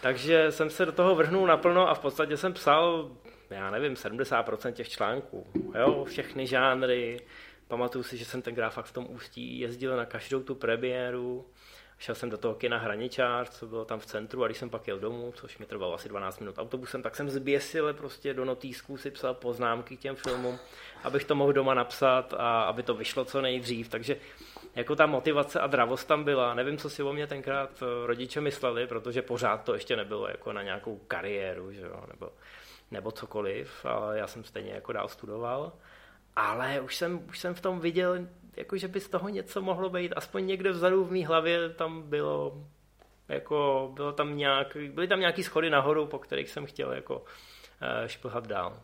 Takže jsem se do toho vrhnul naplno a v podstatě jsem psal, já nevím, 70% těch článků. Jo, všechny žánry. Pamatuju si, že jsem tenkrát fakt v tom ústí jezdil na každou tu premiéru. Šel jsem do toho kina Hraničář, co bylo tam v centru, a když jsem pak jel domů, což mi trvalo asi 12 minut autobusem, tak jsem zběsil prostě do notýsků si psal poznámky k těm filmům, abych to mohl doma napsat a aby to vyšlo co nejdřív. Takže jako ta motivace a dravost tam byla. Nevím, co si o mě tenkrát eh, rodiče mysleli, protože pořád to ještě nebylo jako na nějakou kariéru, že jo, nebo, nebo cokoliv, ale já jsem stejně jako dál studoval. Ale už jsem, už jsem v tom viděl, jako že by z toho něco mohlo být, aspoň někde vzadu v mý hlavě tam bylo, jako bylo tam nějak, byly tam nějaký schody nahoru, po kterých jsem chtěl jako uh, šplhat dál.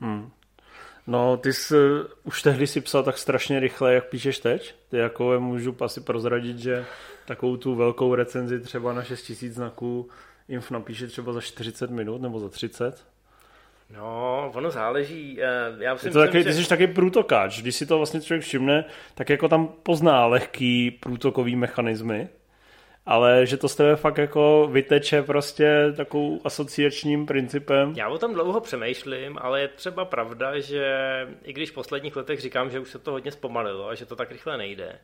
Hmm. No, ty jsi, už tehdy si psal tak strašně rychle, jak píšeš teď. Ty jako můžu asi prozradit, že takovou tu velkou recenzi třeba na 6000 znaků Inf napíše třeba za 40 minut nebo za 30. No, ono záleží. Eh, já si je to myslím, taky, že... Ty jsi taky průtokáč. Když si to vlastně člověk všimne, tak jako tam pozná lehký průtokový mechanismy ale že to z tebe fakt jako vyteče prostě takovou asociačním principem. Já o tom dlouho přemýšlím, ale je třeba pravda, že i když v posledních letech říkám, že už se to hodně zpomalilo a že to tak rychle nejde,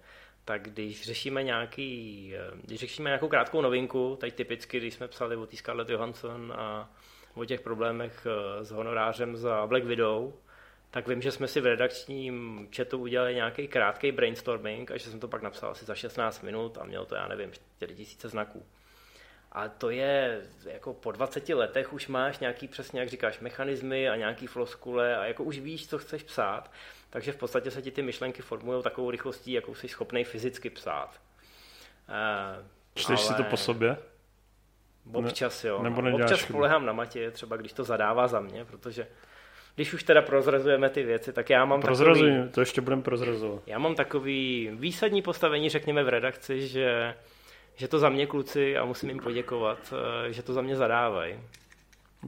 tak když řešíme nějaký, když řešíme nějakou krátkou novinku, teď typicky, když jsme psali o té Scarlett Johansson a o těch problémech eh, s honorářem za Black Widow, tak vím, že jsme si v redakčním chatu udělali nějaký krátký brainstorming a že jsem to pak napsal asi za 16 minut a mělo to, já nevím, 4000 znaků. A to je, jako po 20 letech už máš nějaký, přesně jak říkáš, mechanismy a nějaký floskule a jako už víš, co chceš psát, takže v podstatě se ti ty myšlenky formují takovou rychlostí, jakou jsi schopný fyzicky psát. Uh, Čteš ale... si to po sobě? Občas jo. Nebo Občas spolehám na Matě, třeba když to zadává za mě, protože když už teda prozrazujeme ty věci, tak já mám Prozrazuj, takový... to ještě budeme prozrazovat. Já mám takový výsadní postavení, řekněme v redakci, že, že to za mě kluci, a musím jim poděkovat, eh, že to za mě zadávají.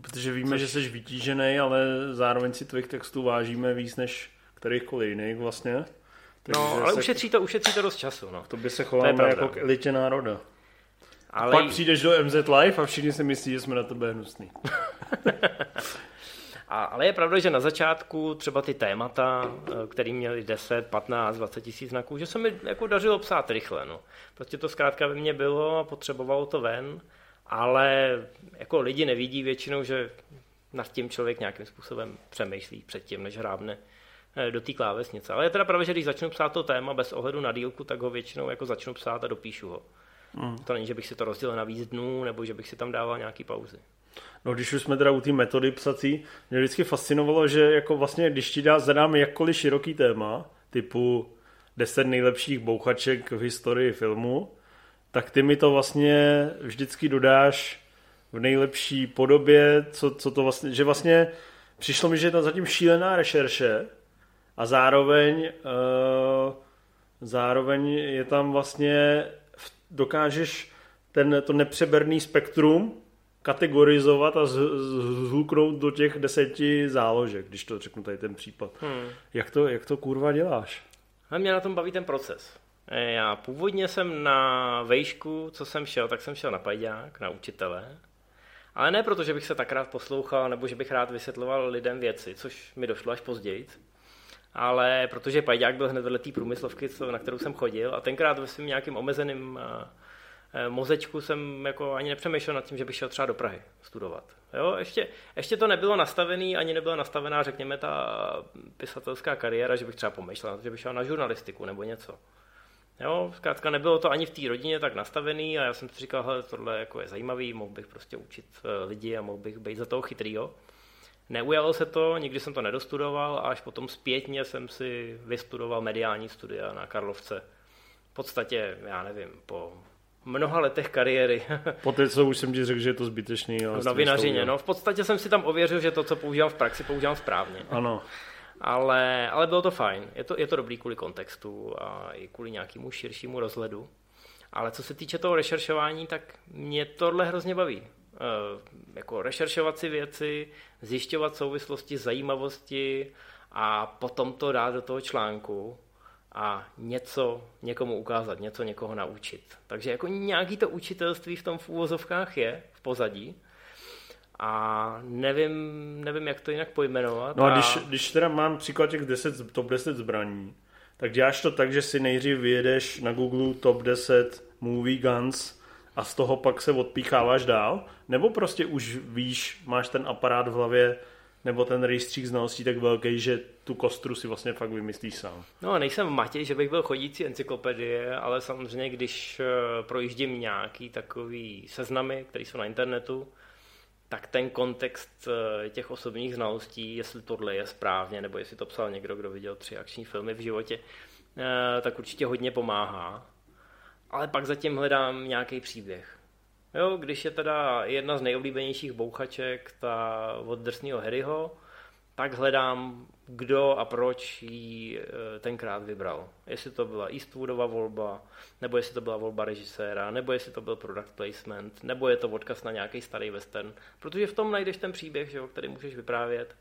Protože víme, Což... že jsi vytížený, ale zároveň si tvých textů vážíme víc než kterýchkoliv jiných vlastně. No, Takže no, ale se... ušetří, to, ušetří to dost času. No. To by se chováme jako k elitě národa. Ale... A pak přijdeš do MZ Live a všichni si myslí, že jsme na tebe hnusný. A, ale je pravda, že na začátku třeba ty témata, které měly 10, 15, 20 tisíc znaků, že se mi jako dařilo psát rychle. No. Prostě to zkrátka ve mně bylo a potřebovalo to ven, ale jako lidi nevidí většinou, že nad tím člověk nějakým způsobem přemýšlí předtím, než hrábne eh, do té klávesnice. Ale je teda pravda, že když začnu psát to téma bez ohledu na dílku, tak ho většinou jako začnu psát a dopíšu ho. Mm. To není, že bych si to rozdělil na víc dnů, nebo že bych si tam dával nějaký pauzy. No když už jsme teda u té metody psací, mě vždycky fascinovalo, že jako vlastně, když ti dá, zadám jakkoliv široký téma, typu 10 nejlepších bouchaček v historii filmu, tak ty mi to vlastně vždycky dodáš v nejlepší podobě, co, co to vlastně, že vlastně přišlo mi, že je to zatím šílená rešerše a zároveň uh, zároveň je tam vlastně dokážeš ten, to nepřeberný spektrum kategorizovat a zhluknout do těch deseti záložek, když to řeknu tady ten případ. Hmm. Jak, to, jak to kurva děláš? A mě na tom baví ten proces. E, já původně jsem na vejšku, co jsem šel, tak jsem šel na pajďák, na učitele. Ale ne proto, že bych se tak rád poslouchal, nebo že bych rád vysvětloval lidem věci, což mi došlo až později. Ale protože pajďák byl hned vedle té průmyslovky, na kterou jsem chodil, a tenkrát ve svým nějakým omezeným mozečku jsem jako ani nepřemýšlel nad tím, že bych šel třeba do Prahy studovat. Jo, ještě, ještě to nebylo nastavený, ani nebyla nastavená, řekněme, ta pisatelská kariéra, že bych třeba pomýšlel, že bych šel na žurnalistiku nebo něco. Jo, zkrátka nebylo to ani v té rodině tak nastavený a já jsem si říkal, hele, tohle jako je zajímavý, mohl bych prostě učit eh, lidi a mohl bych být za toho chytrýho. Neujalo se to, nikdy jsem to nedostudoval a až potom zpětně jsem si vystudoval mediální studia na Karlovce. V podstatě, já nevím, po mnoha letech kariéry. Po té, co už jsem ti řekl, že je to zbytečný. V novinařině, no. V podstatě jsem si tam ověřil, že to, co používám v praxi, používám správně. Ano. Ale, ale bylo to fajn. Je to, je to dobrý kvůli kontextu a i kvůli nějakému širšímu rozhledu. Ale co se týče toho rešeršování, tak mě tohle hrozně baví. E, jako rešeršovat si věci, zjišťovat souvislosti, zajímavosti a potom to dát do toho článku a něco někomu ukázat, něco někoho naučit. Takže jako nějaký to učitelství v tom v úvozovkách je v pozadí a nevím, nevím jak to jinak pojmenovat. No a, a... Když, když teda mám příklad těch 10, top 10 zbraní, tak děláš to tak, že si nejdřív vyjedeš na Google top 10 movie guns a z toho pak se odpícháváš dál? Nebo prostě už víš, máš ten aparát v hlavě, nebo ten rejstřík znalostí tak velký, že tu kostru si vlastně fakt vymyslíš sám. No, nejsem v matě, že bych byl chodící encyklopedie, ale samozřejmě, když eh, projíždím nějaký takový seznamy, které jsou na internetu, tak ten kontext eh, těch osobních znalostí, jestli tohle je správně, nebo jestli to psal někdo, kdo viděl tři akční filmy v životě, eh, tak určitě hodně pomáhá. Ale pak zatím hledám nějaký příběh. Jo, když je teda jedna z nejoblíbenějších bouchaček ta od drsného Harryho, tak hledám, kdo a proč ji e, tenkrát vybral. Jestli to byla Eastwoodova volba, nebo jestli to byla volba režiséra, nebo jestli to byl product placement, nebo je to odkaz na nějaký starý western. Protože v tom najdeš ten příběh, že který můžeš vyprávět.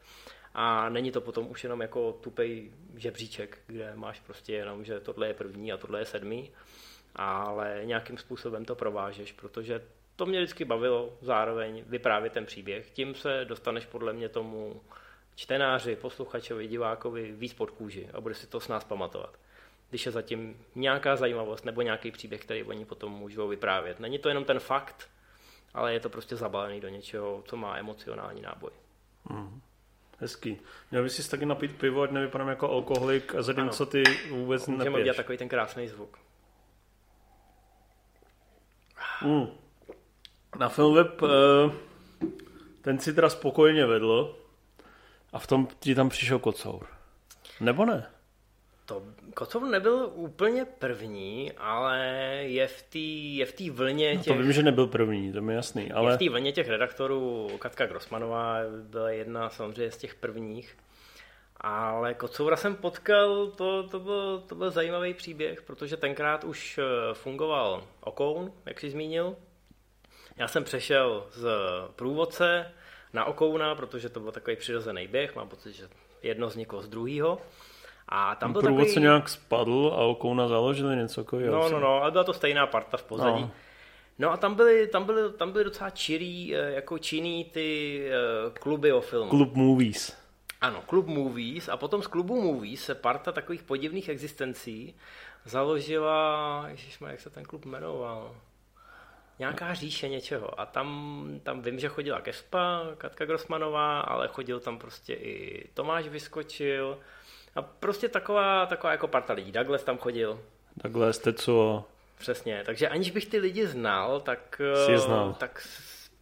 A není to potom už jenom jako tupej žebříček, kde máš prostě jenom, že tohle je první a tohle je sedmý, ale nějakým způsobem to provážeš, protože to mě vždycky bavilo zároveň vyprávět ten příběh. Tím se dostaneš podle mě tomu čtenáři, posluchačovi, divákovi víc pod kůži a bude si to s nás pamatovat. Když je zatím nějaká zajímavost nebo nějaký příběh, který oni potom můžou vyprávět. Není to jenom ten fakt, ale je to prostě zabalený do něčeho, co má emocionální náboj. Mm. Hezký. Měl bys si taky napít pivo, ať nevypadám jako alkoholik a zatímco ty vůbec nepiješ. Můžeme udělat takový ten krásný zvuk. Mm. Na Filmweb eh, ten si teda spokojeně vedl a v tom ti tam přišel kocour. Nebo ne? To Kocour nebyl úplně první, ale je v té je v vlně těch... No to vím, že nebyl první, to mi jasný, ale... Je v té vlně těch redaktorů, Katka Grossmanová byla jedna samozřejmě z těch prvních, ale Kocoura jsem potkal, to, to, byl, to byl zajímavý příběh, protože tenkrát už eh, fungoval Okoun, jak jsi zmínil, já jsem přešel z průvodce na Okouna, protože to byl takový přirozený běh, mám pocit, že jedno vzniklo z druhého. A tam byl Průvodce takový... nějak spadl a Okouna založili něco takového. No, no, no, ale byla to stejná parta v pozadí. No. No a tam byly, tam byly, tam byly docela čirý, eh, jako činný ty uh, kluby o filmu. Klub Movies. Ano, klub Movies a potom z klubu Movies se parta takových podivných existencí založila, ježišma, jak se ten klub jmenoval? Nějaká říše něčeho. A tam, tam vím, že chodila Kespa, Katka Grossmanová, ale chodil tam prostě i Tomáš Vyskočil. A prostě taková, taková jako parta lidí. Douglas tam chodil. Douglas, co? Přesně, takže aniž bych ty lidi znal, tak, Jsi znal. tak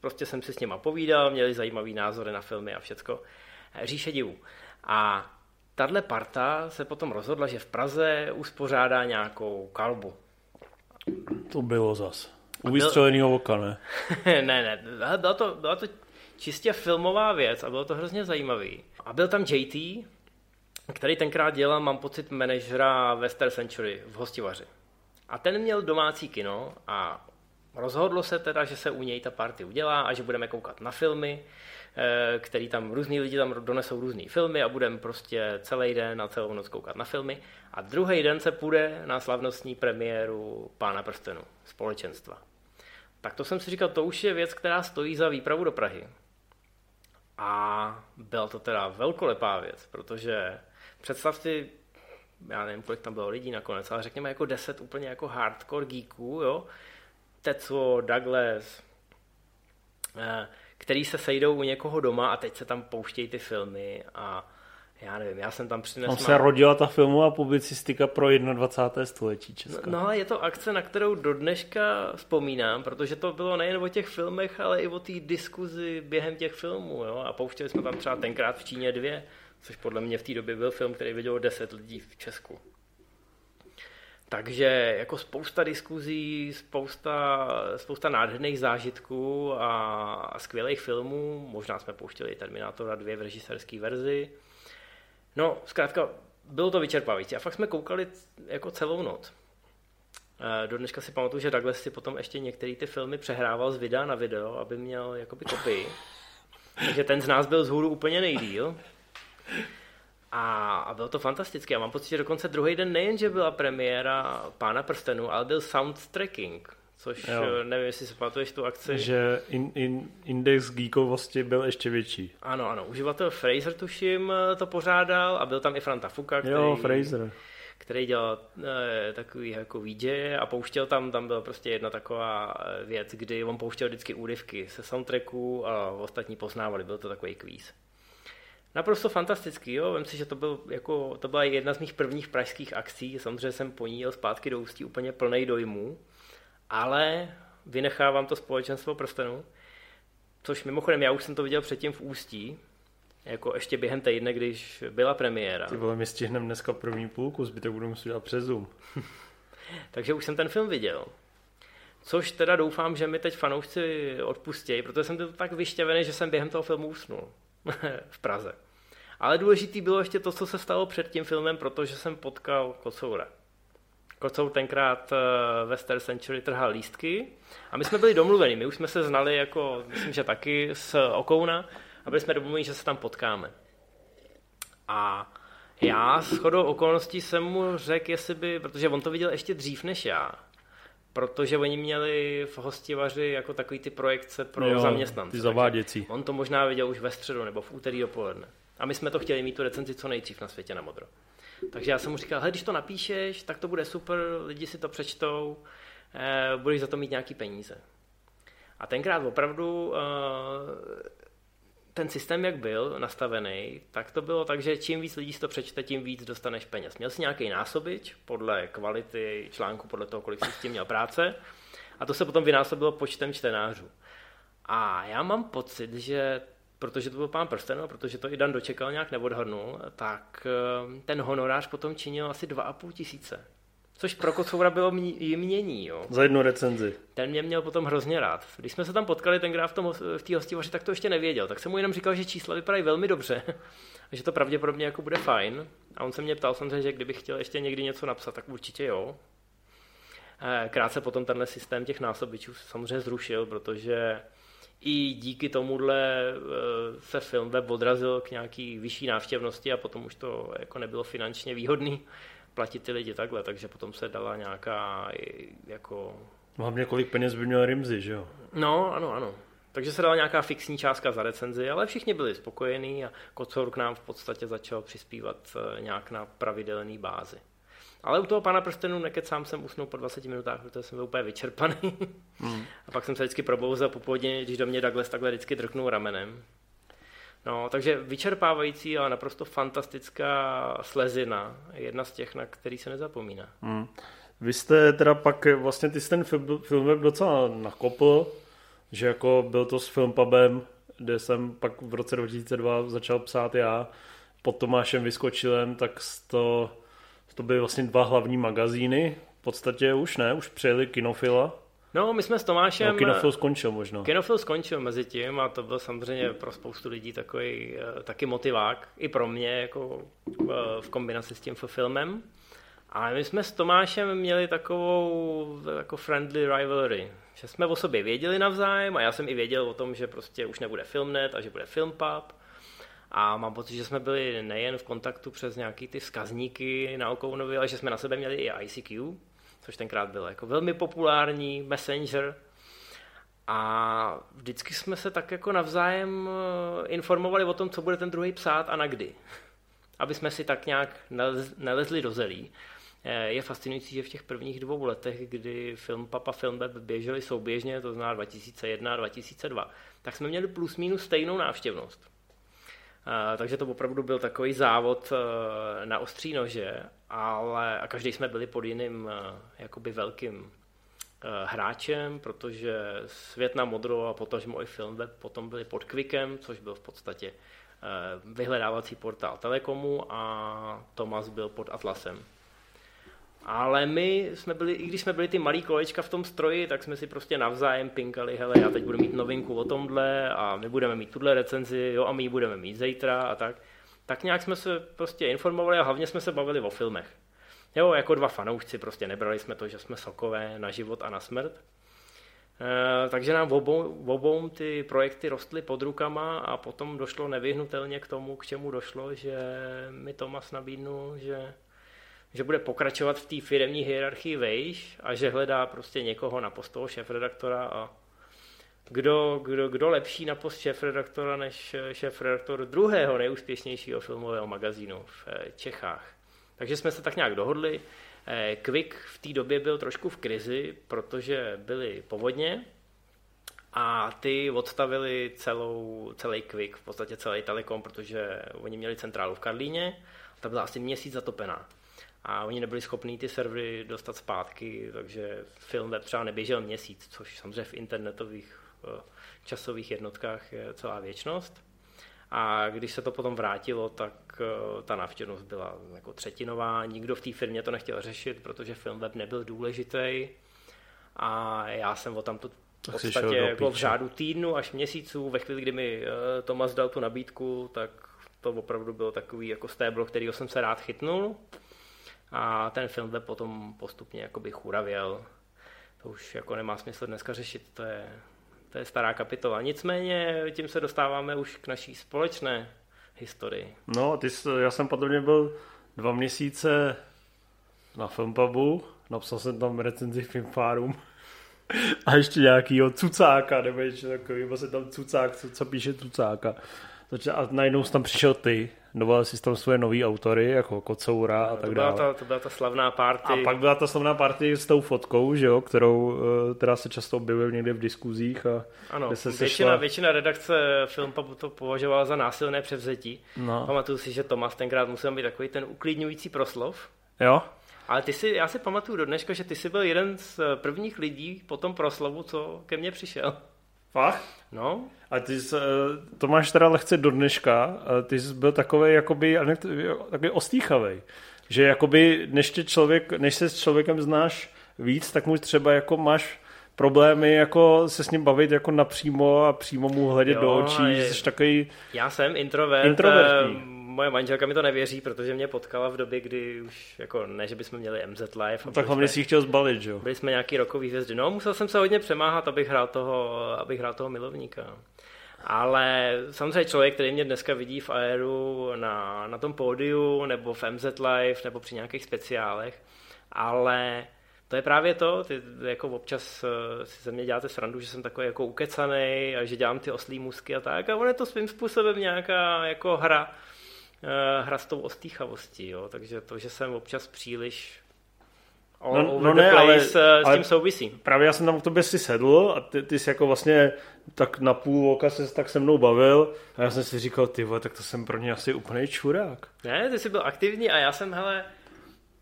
prostě jsem si s nima povídal, měli zajímavý názory na filmy a všecko. Říše divů. A tahle parta se potom rozhodla, že v Praze uspořádá nějakou kalbu. To bylo zas. U vystřeleného oka, ne? ne, ne, byla to, byla to čistě filmová věc a bylo to hrozně zajímavý. A byl tam JT, který tenkrát dělal, mám pocit, manažera Western Century v Hostivaři. A ten měl domácí kino a rozhodlo se teda, že se u něj ta party udělá a že budeme koukat na filmy, eh, který tam různí lidi tam donesou různé filmy a budeme prostě celý den a celou noc koukat na filmy. A druhý den se půjde na slavnostní premiéru Pána prstenu, společenstva. Tak to jsem si říkal, to už je věc, která stojí za výpravu do Prahy. A byla to teda velkolepá věc, protože představ si, já nevím, kolik tam bylo lidí nakonec, ale řekněme jako deset úplně jako hardcore geeků, jo, Teco, Douglas, eh, který se sejdou u někoho doma a teď se tam pouštějí ty filmy a já nevím, já jsem tam přinesl... Tam se rodila ta filmová publicistika pro 21. století Česka. No, no je to akce, na kterou do dneška vzpomínám, protože to bylo nejen o těch filmech, ale i o té diskuzi během těch filmů. Jo? A pouštěli jsme tam třeba tenkrát v Číně dvě, což podle mě v té době byl film, který vidělo 10 lidí v Česku. Takže jako spousta diskuzí, spousta, spousta nádherných zážitků a, a skvělých filmů. Možná jsme pouštěli Terminátora 2 v režiserské verzi. No, zkrátka, bylo to vyčerpávající. A fakt jsme koukali jako celou noc. Do dneška si pamatuju, že Douglas si potom ještě některé ty filmy přehrával z videa na video, aby měl jakoby kopii. Takže ten z nás byl z hůru úplně nejdíl. A, a bylo to fantastické. Já mám pocit, že dokonce druhý den nejen, že byla premiéra Pána prstenů, ale byl soundtracking, což jo. Eh, nevím, jestli si pamatuješ tu akci. Že in, in, index geekovosti byl ještě větší. Ano, ano. Uživatel Fraser, tuším, eh, to pořádal a byl tam i Franta Fuka, který, jo, Fraser. který dělal e, takový jako VJ a pouštěl tam, tam byla prostě jedna taková věc, kdy on pouštěl vždycky úryvky se soundtracku a ostatní poznávali. Byl to takový kvíz. Naprosto fantastický, jo. Vím si, že to, byl jako, to byla jedna z mých prvních pražských akcí. Samozřejmě jsem po ní jel zpátky do Ústí úplně plný dojmů, ale vynechávám to společenstvo prstenů, což mimochodem já už jsem to viděl předtím v Ústí, jako ještě během týdne, když byla premiéra. Ty vole, my stihneme dneska první půlku, zbytek budu muset dělat přes Zoom. Takže už jsem ten film viděl. Což teda doufám, že mi teď fanoušci odpustí, protože jsem to tak vyšťavený, že jsem během toho filmu usnul. v Praze. Ale důležitý bylo ještě to, co se stalo před tím filmem, protože jsem potkal Kocoura. Kocour tenkrát eh, ve Star Century trhal lístky a my jsme byli domluveni, my už jsme se znali jako, myslím, že taky z Okouna a byli jsme domluveni, že se tam potkáme. A já s chodou okolností jsem mu řekl, jestli by, protože on to viděl ještě dřív než já, protože oni měli v hostivaři jako takový ty projekce pro jo, zaměstnance. Ty zaváděcí. On to možná viděl už ve středu nebo v úterý dopoledne. A my jsme to chtěli mít tu recenzi co nejdřív na světě na modro. Takže já jsem mu říkal, když to napíšeš, tak to bude super, lidi si to přečtou, eh, budeš za to mít nějaký peníze. A tenkrát opravdu eh, ten systém, jak byl nastavený, tak to bylo tak, že čím víc lidí si to přečte, tím víc dostaneš peněz. Měl jsi nějaký násobič podle kvality článku, podle toho, kolik jsi s tím měl práce a to se potom vynásobilo počtem čtenářů. A já mám pocit, že protože to byl pán prstenů, protože to i Dan dočekal nějak neodhodnul, tak eh, ten honorář potom činil asi 2,5 tisíce. Což pro Kocoura bylo jmění. Jo. Za jednu recenzi. Ten mě měl potom hrozně rád. Když jsme se tam potkali tenkrát v, tom, v té hostivaři, tak to ještě nevěděl. Tak jsem mu jenom říkal, že čísla vypadají velmi dobře. a že to pravděpodobně jako bude fajn. A on se mě ptal samozřejmě, že kdybych chtěl ještě někdy něco napsat, tak určitě jo. Eh, krátce potom tenhle systém těch násobičů samozřejmě zrušil, protože i díky tomuhle eh, se film web odrazil k nějaký vyšší návštěvnosti a potom už to jako nebylo finančně výhodný platit ty lidi takhle, takže potom se dala nějaká jako... Hlavně kolik peněz by měl Rimzy, že jo? No, ano, ano. Takže se dala nějaká fixní částka za recenzi, ale všichni byli spokojení a Kocour k nám v podstatě začal přispívat eh, nějak na pravidelné bázi. Ale u toho pana prstenu nekecám jsem usnul po 20 minutách, protože jsem byl úplně vyčerpaný. Mm. A pak jsem se vždycky probouzel popoledně, když do mě Douglas takhle vždycky drknul ramenem. No, takže vyčerpávající, ale naprosto fantastická slezina. Jedna z těch, na který se nezapomíná. Hmm. Vy jste teda pak, vlastně ty jsi ten film, film docela nakopl, že jako byl to s Filmpubem, kde jsem pak v roce 2002 začal psát já, pod Tomášem Vyskočilem, tak to, to byly vlastně dva hlavní magazíny, v podstatě už ne, už přijeli Kinofila. No, my jsme s Tomášem... No, kinofil skončil možná. Kinofil skončil mezi tím a to byl samozřejmě pro spoustu lidí takový eh, taky motivák. I pro mě jako eh, v kombinaci s tím filmem. A my jsme s Tomášem měli takovou jako friendly rivalry. Že jsme o sobě věděli navzájem a já jsem i věděl o tom, že prostě už nebude Filmnet a že bude Filmpub. A mám pocit, že jsme byli nejen v kontaktu přes nějaký ty vzkazníky na Okounovi, ale že jsme na sebe měli i ICQ, což tenkrát byl jako velmi populární messenger. A vždycky jsme se tak jako navzájem eh, informovali o tom, co bude ten druhý psát a na kdy. Aby jsme si tak nějak nalezli do zelí. Eh, je fascinující, že v těch prvních dvou letech, kdy film Papa Film Web běželi souběžně, to znamená 2001 a 2002, tak jsme měli plus minus stejnou návštěvnost. Takže to opravdu byl takový závod na ostří nože, ale a každý jsme byli pod jiným jakoby velkým hráčem, protože Svět na modro a potažmo i Filmweb potom byli pod Quickem, což byl v podstatě vyhledávací portál Telekomu a Tomas byl pod Atlasem. Ale my jsme byli, i když jsme byli ty malý kolečka v tom stroji, tak jsme si prostě navzájem pinkali, hele, já teď budu mít novinku o tomhle a my budeme mít tuhle recenzi, jo, a my ji budeme mít zítra a tak. Tak nějak jsme se prostě informovali a hlavně jsme se bavili o filmech. Jo, jako dva fanoušci, prostě nebrali jsme to, že jsme sokové na život a na smrt. E, takže nám obou, obou ty projekty rostly pod rukama a potom došlo nevyhnutelně k tomu, k čemu došlo, že mi Tomas nabídnul, že že bude pokračovat v té firmní hierarchii vejš a že hledá prostě někoho na post toho šéf-redaktora a kdo, kdo, kdo lepší na post šéf-redaktora než šéf-redaktor druhého nejúspěšnějšího filmového magazínu v eh, Čechách. Takže jsme se tak nějak dohodli. Eh, Quick v té době byl trošku v krizi, protože byly povodně a ty odstavili celou, celý Quick, v podstatě celý Telekom, protože oni měli centrálu v Karlíně, ta byla asi měsíc zatopená a oni nebyli schopní ty servery dostat zpátky, takže film web třeba neběžel měsíc, což samozřejmě v internetových eh, časových jednotkách je celá věčnost. A když se to potom vrátilo, tak eh, ta návštěvnost byla jako třetinová. Nikdo v té firmě to nechtěl řešit, protože film web nebyl důležitý. A já jsem o tamto v podstatě jako v řádu týdnu až měsíců, ve chvíli, kdy mi eh, Tomas dal tu nabídku, tak to opravdu bylo takový jako stéblo, kterýho jsem se rád chytnul a ten film by potom postupně jakoby churavěl. To už jako nemá smysl dneska řešit, to je, to je stará kapitola. Nicméně tím se dostáváme už k naší společné historii. No, ty jsi, já jsem podobně byl dva měsíce na Filmpabu, napsal jsem tam recenzi Filmfárum a ještě nějakýho cucáka, nebo ještě takový, se tam cucák, co, co píše cucáka. A najednou tam přišel ty, dovolil si tam svoje nový autory, jako Kocoura a tak to dále. Ta, to byla ta slavná party. A pak byla ta slavná party s tou fotkou, že jo, kterou, eh, která se často objevuje někde v diskuzích. A ano, se většina, sešla... většina redakce Filmpabu to považovala za násilné převzetí. No. Pamatuju si, že Tomas tenkrát musel být takový ten uklidňující proslov. Jo. Ale ty si, já si pamatuju do dneška, že ty jsi byl jeden z prvních lidí po tom proslovu, co ke mně přišel. Fakt? No. A ty jsi, eh, to máš teda lehce do dneška, ty jsi byl takový jakoby, takový ostýchavý. Že jakoby, než, tě člověk, než se s člověkem znáš víc, tak mu třeba jako máš problémy jako se s ním bavit jako napřímo a přímo mu hledět jo, do očí, je, že jsi takový Já jsem introvert, introvertní. Moje manželka mi to nevěří, protože mě potkala v době, kdy už jako ne, že bychom měli MZ Live. No, tak hlavně si chtěl zbalit, jo? Byli jsme nějaký rokový hvězdy. No, musel jsem se hodně přemáhat, abych hrál toho, abych hrál toho milovníka. Ale samozřejmě člověk, který mě dneska vidí v Aeru na, na tom pódiu, nebo v MZ Live, nebo při nějakých speciálech, ale to je právě to, ty jako občas eh, si ze mě děláte srandu, že jsem takový jako ukecaný a že dělám ty oslý musky a tak a on je to svým způsobem nějaká jako hra, hra s tou ostýchavostí, jo? takže to, že jsem občas příliš all no, over no the ne, place, ale, s ale tím souvisí. Právě já jsem tam k tobě si sedl a ty, ty jsi jako vlastně tak na půl oka se tak se mnou bavil a já jsem si říkal, ty vole, tak to jsem pro ně asi úplný čurák. Ne, ty jsi byl aktivní a já jsem, hele,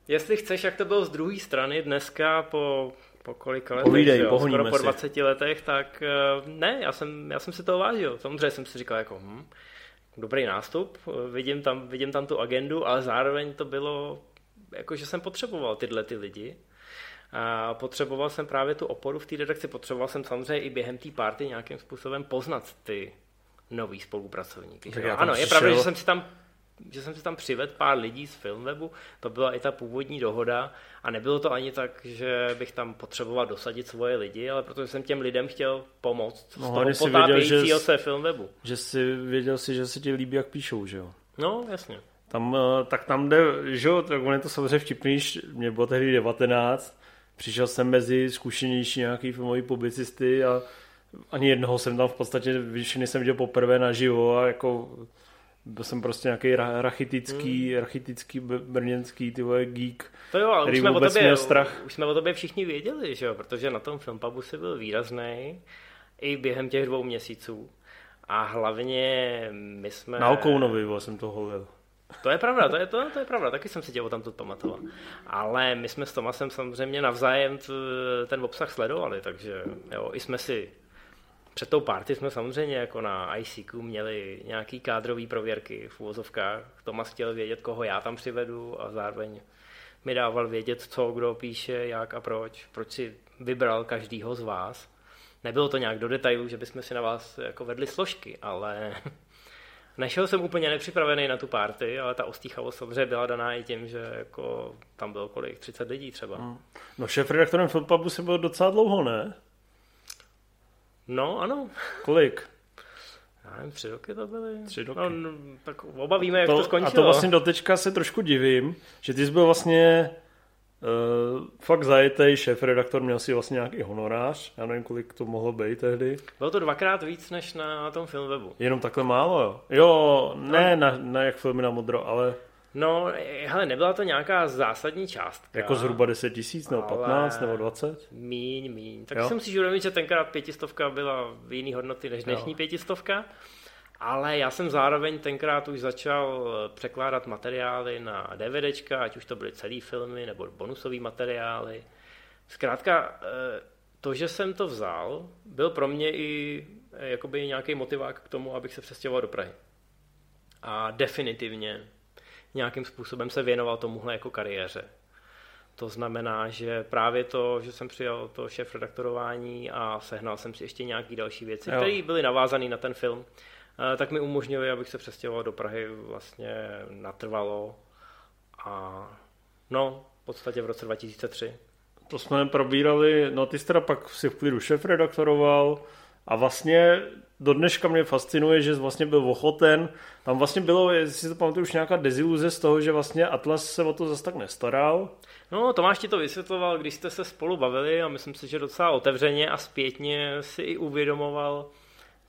jestli chceš, jak to bylo z druhé strany dneska po po kolika letech, Povídej, jo, skoro po 20 si. letech, tak eh, ne, já jsem, já jsem si to vážil. Samozřejmě jsem si říkal jako, hm, dobrý nástup, vidím tam, vidím tam tu agendu, ale zároveň to bylo, jako že jsem potřeboval tyhle ty lidi. A potřeboval jsem právě tu oporu v té redakci, potřeboval jsem samozřejmě i během té party nějakým způsobem poznat ty nový spolupracovníky. Ano, je pravda, že jsem si tam že jsem si tam přivedl pár lidí z Filmwebu, to byla i ta původní dohoda a nebylo to ani tak, že bych tam potřeboval dosadit svoje lidi, ale protože jsem těm lidem chtěl pomoct no, z toho potápějícího se Filmwebu. Že jsi věděl si, že se ti líbí, jak píšou, že jo? No, jasně. Tam, eh, tak tam jde, že jo, tak on je to samozřejmě vtipný, mě bylo tehdy 19, přišel jsem mezi zkušenější nějaký filmový publicisty a ani jednoho jsem tam v podstatě, většiny jsem viděl poprvé naživo a jako byl jsem prostě nějaký rachitický, hmm. rachitický brněnský ty vole geek, to jo, ale už jsme, o tobě, strach. už jsme o tobě všichni věděli, že jo, protože na tom filmpabu si byl výrazný i během těch dvou měsíců. A hlavně my jsme... Na Okounovi jsem to holil. To je pravda, to je, to, to je pravda, taky jsem si tě o tam to pamatoval. Ale my jsme s Tomasem samozřejmě navzájem t, ten obsah sledovali, takže jo, i jsme si před tou party jsme samozřejmě jako na ICQ měli nějaký kádrový prověrky v úvozovkách. Tomas chtěl vědět, koho já tam přivedu a zároveň mi dával vědět, co kdo píše, jak a proč, proč si vybral každýho z vás. Nebylo to nějak do detailu, že bychom si na vás jako vedli složky, ale nešel jsem úplně nepřipravený na tu party, ale ta ostýchavost samozřejmě byla daná i tím, že jako tam bylo kolik, 30 lidí třeba. Hmm. No šéf redaktorem Filmpubu si byl docela dlouho, ne? No, ano. Kolik? Já nevím, tři roky to byly. Tři roky. No, no, tak oba víme, jak to, to skončilo. A to vlastně dotečka se trošku divím, že ty jsi byl vlastně uh, fakt zajetej šéf-redaktor, měl si vlastně nějaký honorář, já nevím, kolik to mohlo být tehdy. Bylo to dvakrát víc než na tom filmwebu. Jenom takhle málo, jo? Jo, ne no. na, na jak filmy na modro, ale... No, hele, nebyla to nějaká zásadní částka. Jako zhruba 10 tisíc, nebo 15, nebo 20? Míň, míň. Tak jo? si musíš uvědomit, že tenkrát pětistovka byla v jiný hodnoty než dnešní jo. pětistovka. Ale já jsem zároveň tenkrát už začal překládat materiály na DVDčka, ať už to byly celé filmy nebo bonusové materiály. Zkrátka, eh, to, že jsem to vzal, byl pro mě i eh, jakoby nějaký motivák k tomu, abych se přestěhoval do Prahy. A definitivně nějakým způsobem se věnoval tomuhle jako kariéře. To znamená, že právě to, že jsem přijal to šéf redaktorování a sehnal jsem si ještě nějaké další věci, které byly navázané na ten film, eh, tak mi umožnili, abych se přestěhoval do Prahy vlastně natrvalo. A no, v podstatě v roce 2003. To jsme probírali, no ty jsi teda pak si v klidu šéf redaktoroval, a vlastně do dneška mě fascinuje, že vlastně byl ochoten. Tam vlastně bylo, jestli si to pamatuju, už nějaká deziluze z toho, že vlastně Atlas se o to zase tak nestaral. No, Tomáš ti to vysvětloval, když jste se spolu bavili a myslím si, že docela otevřeně a zpětně si i uvědomoval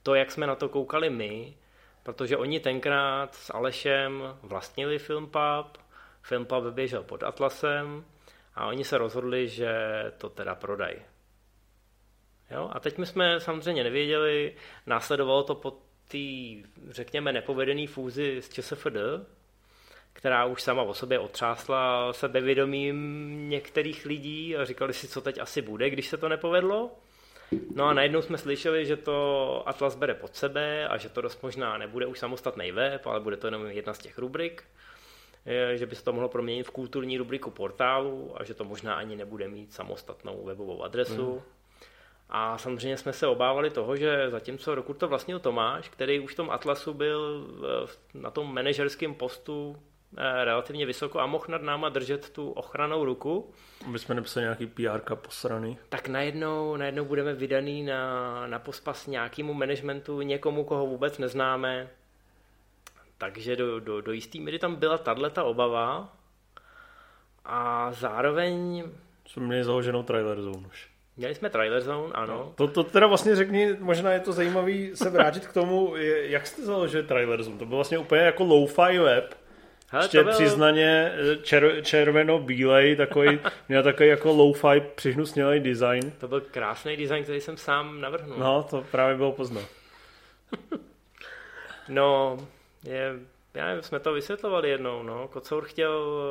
to, jak jsme na to koukali my, protože oni tenkrát s Alešem vlastnili Filmpub, Filmpub běžel pod Atlasem a oni se rozhodli, že to teda prodají. Jo? A teď my jsme samozřejmě nevěděli, následovalo to po té, řekněme, nepovedené fúzi s ČSFD, která už sama o sobě otřásla sebevědomím některých lidí a říkali si, co teď asi bude, když se to nepovedlo. No a najednou jsme slyšeli, že to Atlas bere pod sebe a že to dost možná nebude už samostatný web, ale bude to jenom jedna z těch rubrik, že by se to mohlo proměnit v kulturní rubriku portálu a že to možná ani nebude mít samostatnou webovou adresu. Mm. A samozřejmě jsme se obávali toho, že zatímco roku to vlastnil Tomáš, který už v tom Atlasu byl na tom manažerském postu eh, relativně vysoko a mohl nad náma držet tu ochranou ruku. My jsme nepsali nějaký PR posraný. Tak najednou, najednou budeme vydaný na, na pospas nějakému managementu, někomu, koho vůbec neznáme. Takže do, do, do jistý míry tam byla tato obava a zároveň... Jsme měli založenou trailer zone už. Měli jsme Trailer Zone, ano. No, to, to teda vlastně řekni, možná je to zajímavý se vrátit k tomu, jak jste založili Trailer Zone. To byl vlastně úplně jako low-fi web. Hele, Ještě byl... přiznaně čer, červeno-bílej, takový, měl takový jako low-fi přihnusnělý design. To byl krásný design, který jsem sám navrhnul. No, to právě bylo poznat. no, je, já nevím, jsme to vysvětlovali jednou, no. Kocour chtěl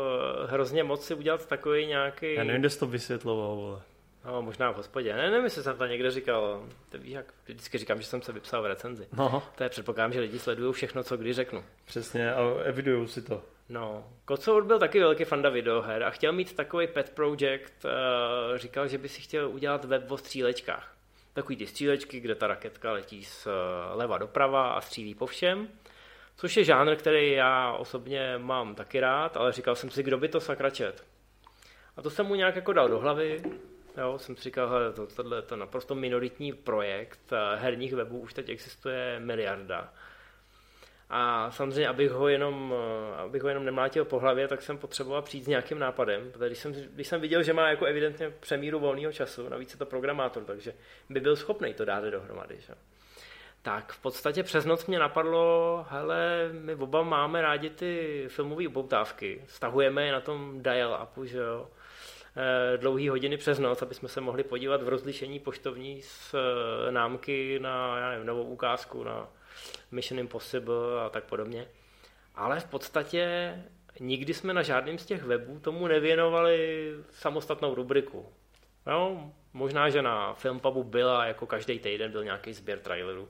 eh, hrozně moc si udělat takový nějaký... Já nevím, kde jsi to vysvětloval, vole. No, možná v hospodě. Ne, nevím, jestli jsem to někde říkal. To víš, jak vždycky říkám, že jsem se vypsal v recenzi. No. To je předpokládám, že lidi sledují všechno, co kdy řeknu. Přesně, a evidují si to. No, Kocour byl taky velký fanda videoher a chtěl mít takový pet project. Uh, říkal, že by si chtěl udělat web o střílečkách. Takový ty střílečky, kde ta raketka letí z uh, leva doprava a střílí po všem. Což je žánr, který já osobně mám taky rád, ale říkal jsem si, kdo by to sakra čet. A to jsem mu nějak jako dal do hlavy, Jo, jsem si říkal, hele, to, tohle je to naprosto minoritní projekt, herních webů už teď existuje miliarda. A samozřejmě, abych ho jenom, abych ho jenom nemlátil po hlavě, tak jsem potřeboval přijít s nějakým nápadem, protože když jsem, když jsem viděl, že má jako evidentně přemíru volného času, navíc je to programátor, takže by byl schopný to dát dohromady. Že? Tak v podstatě přes noc mě napadlo, hele, my oba máme rádi ty filmové upoutávky, stahujeme je na tom dial-upu, že jo, Eh, dlouhé hodiny přes noc, aby jsme se mohli podívat v rozlišení poštovní z eh, námky na já nevím, novou ukázku na Mission Impossible a tak podobně. Ale v podstatě nikdy jsme na žádném z těch webů tomu nevěnovali samostatnou rubriku. No, možná, že na Filmpabu byla, jako každý týden byl nějaký sběr trailerů.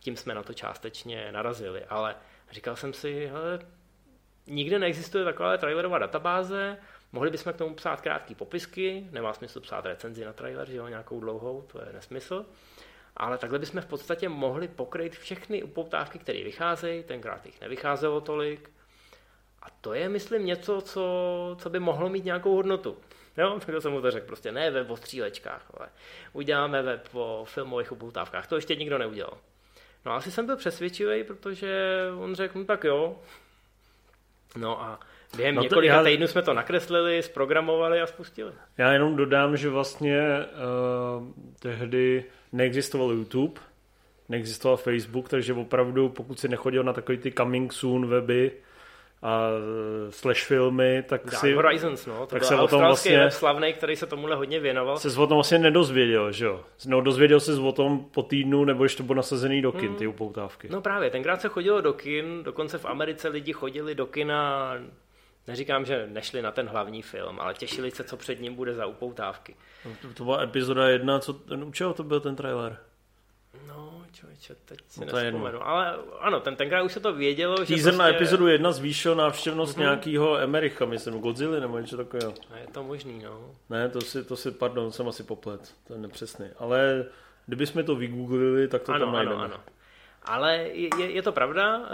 Tím jsme na to částečně narazili, ale říkal jsem si, hele, nikde neexistuje taková trailerová databáze, mohli bychom k tomu psát krátké popisky, nemá smysl psát recenzi na trailer, že jo, nějakou dlouhou, to je nesmysl. Ale takhle bychom v podstatě mohli pokryt všechny upoutávky, které vycházejí, tenkrát jich nevycházelo tolik. A to je, myslím, něco, co, co by mohlo mít nějakou hodnotu. Jo, tak jsem mu to řekl, prostě ne web o střílečkách, ale uděláme web o filmových upoutávkách. To ještě nikdo neudělal. No asi jsem byl přesvědčivý, protože on řekl, no tak jo. No a během no to, několika já... týdnů jsme to nakreslili, zprogramovali a spustili. Já jenom dodám, že vlastně uh, tehdy neexistoval YouTube, neexistoval Facebook, takže opravdu, pokud si nechodil na takový ty coming soon weby, a e, slash filmy, tak Dark si... Horizons, no. To tak se o tom vlastně, slavný, který se tomuhle hodně věnoval. Se o tom vlastně nedozvěděl, že jo? No, dozvěděl se o tom po týdnu, nebo ještě to bylo nasazený do kin, hmm. ty upoutávky. No právě, tenkrát se chodilo do kin, dokonce v Americe lidi chodili do kina, neříkám, že nešli na ten hlavní film, ale těšili se, co před ním bude za upoutávky. No, to, to byla epizoda jedna, co, u čeho to byl ten trailer? No, člověče, teď si no nespomenu. Ale ano, ten, tenkrát už se to vědělo, že Teaser prostě... na epizodu jedna zvýšil návštěvnost mm-hmm. nějakého Emericha, myslím, Godzilla nebo něco takového. A je to možný, no. Ne, to si, to si, pardon, jsem asi poplet, to je nepřesný. Ale kdybychom to vygooglili, tak to ano, tam najdeme. Ano, ano. Ale je, je to pravda, eh,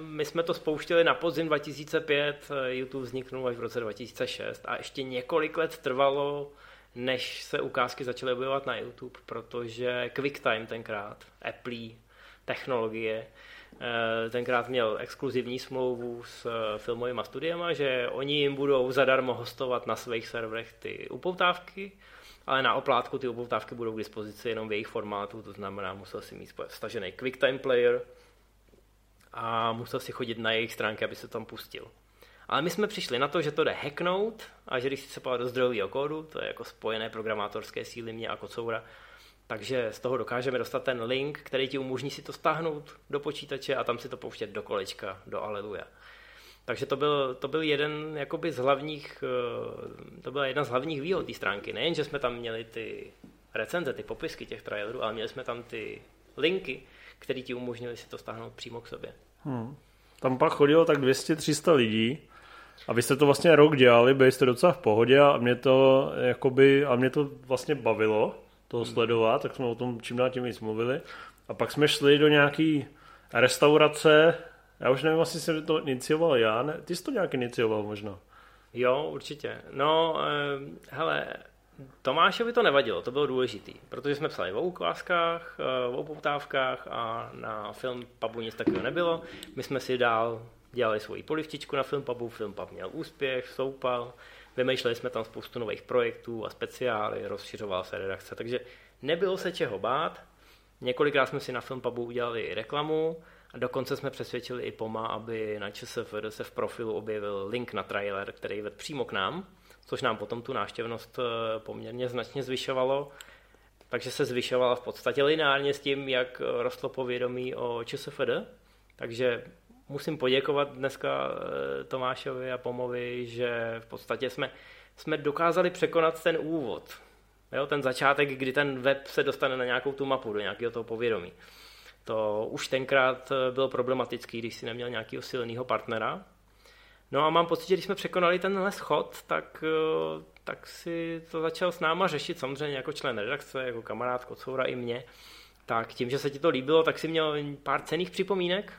my jsme to spouštěli na podzim 2005, eh, YouTube vzniknul až v roce 2006 a ještě několik let trvalo, než se ukázky začaly objevovat na YouTube, protože QuickTime tenkrát, Apple, technologie, eh, tenkrát měl exkluzivní smlouvu s filmovými studiama, že oni jim budou zadarmo hostovat na svých serverech ty upoutávky, ale na oplátku ty upoutávky budou k dispozici jenom v jejich formátu, to znamená, musel si mít stažený QuickTime player a musel si chodit na jejich stránky, aby se tam pustil. Ale my jsme přišli na to, že to jde hacknout a že když si sepal do zdrojového kódu, to je jako spojené programátorské síly mě a kocoura, takže z toho dokážeme dostat ten link, který ti umožní si to stáhnout do počítače a tam si to pouštět do kolečka, do Aleluja. Takže to byl, to byl jeden jakoby z hlavních, eh, to byla jedna z hlavních výhod té stránky. Nejen, že jsme tam měli ty recenze, ty popisky těch trailerů, ale měli jsme tam ty linky, které ti umožnili si to stáhnout přímo k sobě. Hmm. Tam pak chodilo tak 200-300 lidí a vy jste to vlastně rok dělali, byli jste docela v pohodě a mě to, jakoby, a mě to vlastně bavilo toho hmm. sledovat, tak jsme o tom čím dál tím víc mluvili. A pak jsme šli do nějaký restaurace, já už nevím, jestli jsem to inicioval já, ne? ty jsi to nějak inicioval možná. Jo, určitě. No, hele, Tomášovi to nevadilo, to bylo důležitý, protože jsme psali o ukázkách, eh, o poutávkách a na film pubu nic takového nebylo. My jsme si dál dělali svoji polivčičku na Filmpabu, Filmpub měl úspěch, soupal, vymýšleli jsme tam spoustu nových projektů a speciály, rozšiřovala se redakce, takže nebylo se čeho bát. Několikrát jsme si na Filmpabu udělali i reklamu a dokonce jsme přesvědčili i POMA, aby na ČSFD se v profilu objevil link na trailer, který vedl přímo k nám, což nám potom tu návštěvnost eh, poměrně značně zvyšovalo. Takže se zvyšovala v podstatě lineárně s tím, jak rostlo povědomí o ČSFD. Takže musím poděkovat dneska eh, Tomášovi a Pomovi, že v podstatě jsme, jsme dokázali překonat ten úvod. Jo, ten začátek, kdy ten web se dostane na nějakou tu mapu, do nějakého toho povědomí. To už tenkrát eh, bylo problematický, když si neměl nějakého silného partnera. No a mám pocit, že když jsme překonali tenhle schod, tak, eh, tak si to začal s náma řešit, samozřejmě jako člen redakce, jako kamarád Kocoura i mě. Tak tím, že se ti to líbilo, tak si měl pár cených připomínek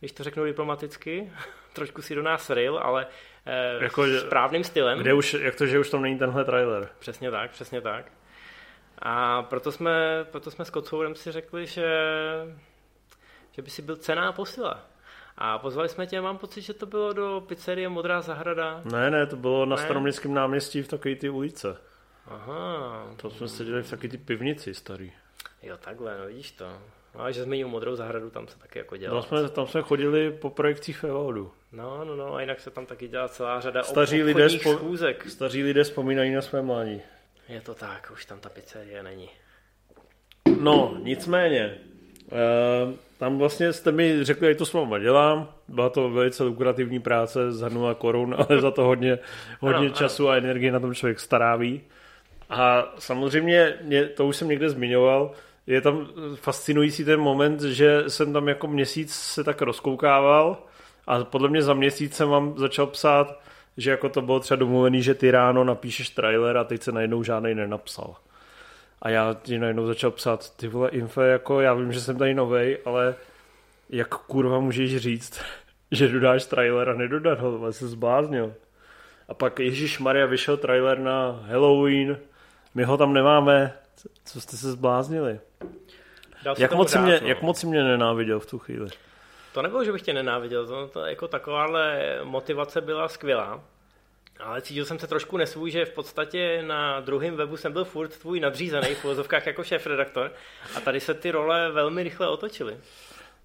když to řeknu diplomaticky. Trošku si do nás ryl, ale eh, jako, správným stylem. Kde už, jak to, že už tam není tenhle trailer. Přesně tak, přesně tak. A proto jsme, proto jsme s Kocourem si řekli, že, že by si byl cená posila. A pozvali jsme tě, mám pocit, že to bylo do pizzerie Modrá zahrada. Ne, ne, to bylo na staroměstském náměstí v takové ty ulice. Aha. To jsme seděli v takové ty pivnici starý. Jo, takhle, no vidíš to. No a že zmiňuji modrou zahradu, tam se taky jako dělá. Tam jsme, tam jsme chodili po projekcích v Evodu. No, no, no, a jinak se tam taky dělá celá řada staří lidé spo, schůzek. Staří lidé vzpomínají na své mládí. Je to tak, už tam ta pizzerie není. No, nicméně, uh, tam vlastně jste mi řekli, jak to s váma dělám. Byla to velice lukrativní práce za 0 korun, ale za to hodně, hodně ano, času ano. a energie na tom člověk staráví. A samozřejmě, mě, to už jsem někde zmiňoval, je tam fascinující ten moment, že jsem tam jako měsíc se tak rozkoukával a podle mě za měsíc jsem vám začal psát, že jako to bylo třeba domluvený, že ty ráno napíšeš trailer a teď se najednou žádnej nenapsal. A já ti najednou začal psát, ty vole info, jako já vím, že jsem tady novej, ale jak kurva můžeš říct, že dodáš trailer a nedodat ho, ale se zbláznil. A pak Ježíš Maria vyšel trailer na Halloween, my ho tam nemáme, co jste se zbláznili? Jak moc, mě, no. jak moc mě nenáviděl v tu chvíli? To nebylo, že bych tě nenáviděl, to, to jako takováhle motivace byla skvělá. Ale cítil jsem se trošku nesvůj, že v podstatě na druhém webu jsem byl furt tvůj nadřízený v uvozovkách jako šéf-redaktor a tady se ty role velmi rychle otočily.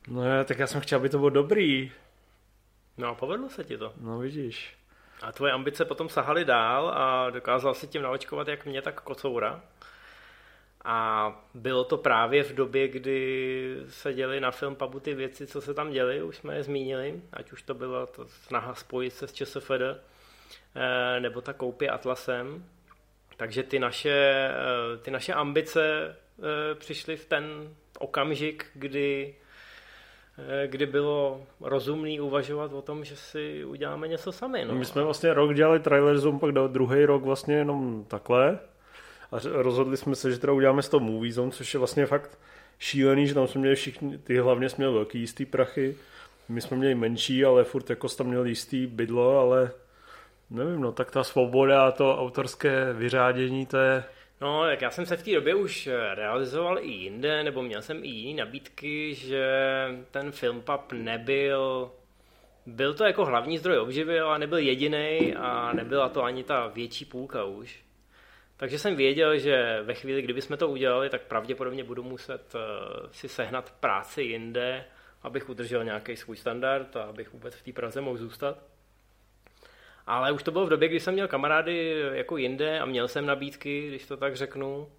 No tak já jsem chtěl, aby to bylo dobrý. No a povedlo se ti to. No vidíš. A tvoje ambice potom sahaly dál a dokázal si tím naočkovat jak mě, tak kocoura. A bylo to právě v době, kdy se děli na film Pabu ty věci, co se tam děli, už jsme je zmínili, ať už to byla ta snaha spojit se s ČSFD, eh, nebo ta koupě Atlasem. Takže ty naše, eh, ty naše ambice eh, přišly v ten okamžik, kdy kdy bylo rozumný uvažovat o tom, že si uděláme něco sami. No. My jsme vlastně rok dělali trailer zoom, pak druhý rok vlastně jenom takhle a rozhodli jsme se, že teda uděláme z toho movie zone, což je vlastně fakt šílený, že tam jsme měli všichni, ty hlavně jsme měli velký jistý prachy, my jsme měli menší, ale furt jako tam měl jistý bydlo, ale nevím, no tak ta svoboda a to autorské vyřádění, to je... No, tak já jsem se v té době už realizoval i jinde, nebo měl jsem i jiné nabídky, že ten filmpub nebyl byl to jako hlavní zdroj obživy, ale nebyl jediný a nebyla to ani ta větší půlka už. Takže jsem věděl, že ve chvíli, kdyby jsme to udělali, tak pravděpodobně budu muset eh, si sehnat práci jinde, abych udržel nějaký svůj standard a abych vůbec v té Praze mohl zůstat. Ale už to bylo v době, kdy jsem měl kamarády jako jinde a měl jsem nabídky, když to tak řeknu.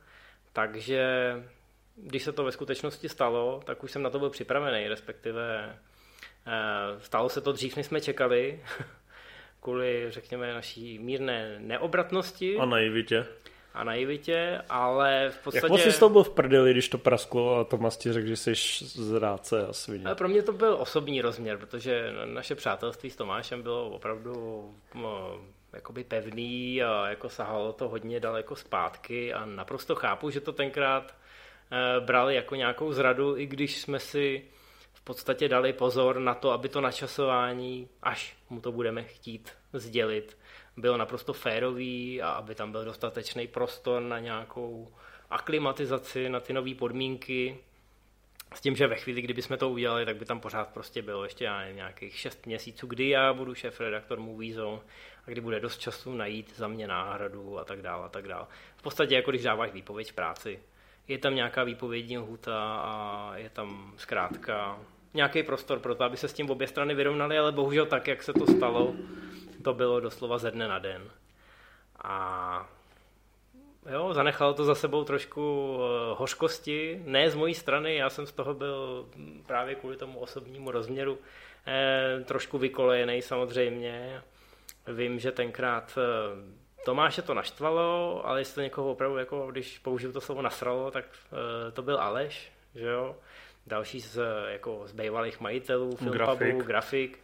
Takže když se to ve skutečnosti stalo, tak už jsem na to byl připravený, respektive eh, stalo se to dřív, než jsme čekali, kvůli, řekněme, naší mírné neobratnosti. A naivitě. A naivitě, ale v podstatě... Jak moc jsi toho byl v prdeli, když to prasklo a Tomas ti řekl, že jsi zráce a svině? pro mě to byl osobní rozměr, protože naše přátelství s Tomášem bylo opravdu no, jakoby pevný a jako sahalo to hodně daleko zpátky a naprosto chápu, že to tenkrát eh, brali jako nějakou zradu, i když jsme si podstatě dali pozor na to, aby to načasování, až mu to budeme chtít sdělit, bylo naprosto férový a aby tam byl dostatečný prostor na nějakou aklimatizaci, na ty nové podmínky. S tím, že ve chvíli, kdyby jsme to udělali, tak by tam pořád prostě bylo ještě nějakých 6 měsíců, kdy já budu šéf redaktor Movie Zone a kdy bude dost času najít za mě náhradu a tak dále a tak dále. V podstatě jako když dáváš výpověď v práci. Je tam nějaká výpovědní lhuta a je tam zkrátka nějaký prostor pro to, aby se s tím obě strany vyrovnaly, ale bohužel tak, jak se to stalo, to bylo doslova ze dne na den. A jo, zanechalo to za sebou trošku eh, hořkosti, ne z mojí strany, já jsem z toho byl právě kvůli tomu osobnímu rozměru eh, trošku vykolejený samozřejmě. Vím, že tenkrát eh, Tomáše to naštvalo, ale jestli to někoho opravdu, jako když použiju to slovo nasralo, tak to byl Aleš, že jo další z, jako z bývalých majitelů filmpabu, grafik, grafik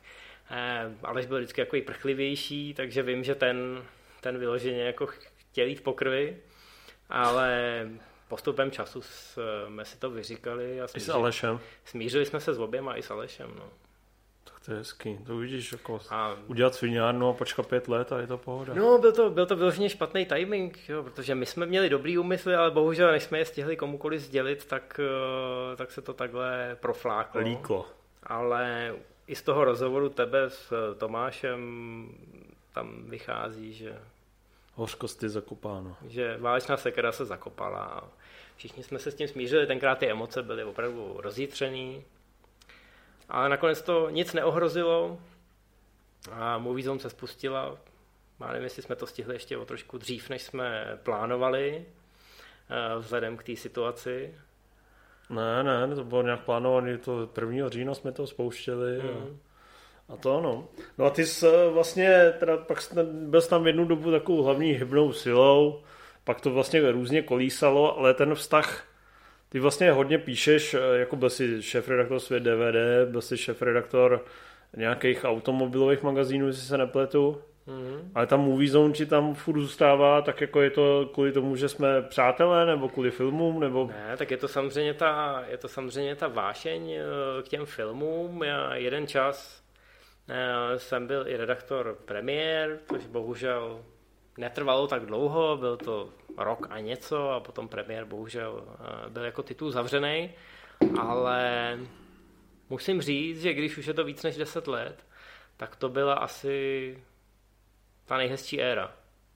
eh, Aleš byl vždycky jako prchlivější, takže vím, že ten, ten vyloženě jako chtěl jít po krvi, ale postupem času jsme si to vyříkali. A smířili, I s Alešem. Smířili jsme se s oběma i s Alešem. No. To je hezký. To vidíš, jako a... udělat sviňárnu a počkat pět let a je to pohoda. No, byl to, byl to vyloženě špatný timing, jo, protože my jsme měli dobrý úmysly, ale bohužel, než jsme je stihli komukoliv sdělit, tak, eh, tak se to takhle profláklo. Líklo. Ale i z toho rozhovoru tebe s eh, Tomášem tam vychází, že... Hořkost je zakopáno. Že válečná sekera se zakopala a všichni jsme se s tím smířili, tenkrát ty emoce byly opravdu rozjitřený, ale nakonec to nic neohrozilo a Movie Zone se spustila. Má nevím, jestli jsme to stihli ještě o trošku dřív, než jsme plánovali, eh, vzhledem k té situaci. Ne, ne, to bylo nějak plánované, to 1. října jsme to spouštěli. Mm. A, to ano. No a ty jsi eh, vlastně, teda pak jsi, byl jsi tam jednu dobu takovou hlavní hybnou silou, pak to vlastně různě kolísalo, ale ten vztah, ty vlastně hodně píšeš, eh, jako byl jsi šéf-redaktor Svět DVD, byl jsi šéf-redaktor nějakých automobilových magazínů, jestli se nepletu. Mm-hmm. Ale tam Movie Zone ti tam furt zůstává, tak jako je to kvůli tomu, že jsme přátelé, nebo kvůli filmům, nebo... Ne, tak je to samozřejmě ta, je to samozřejmě ta vášeň eh, k těm filmům. Já jeden čas eh, jsem byl i redaktor premiér, což bohužel netrvalo tak dlouho, byl to rok a něco a potom premiér bohužel eh, byl jako titul zavřený, ale musím říct, že když už je to víc než 10 let, tak to byla asi ta nejhezčí éra,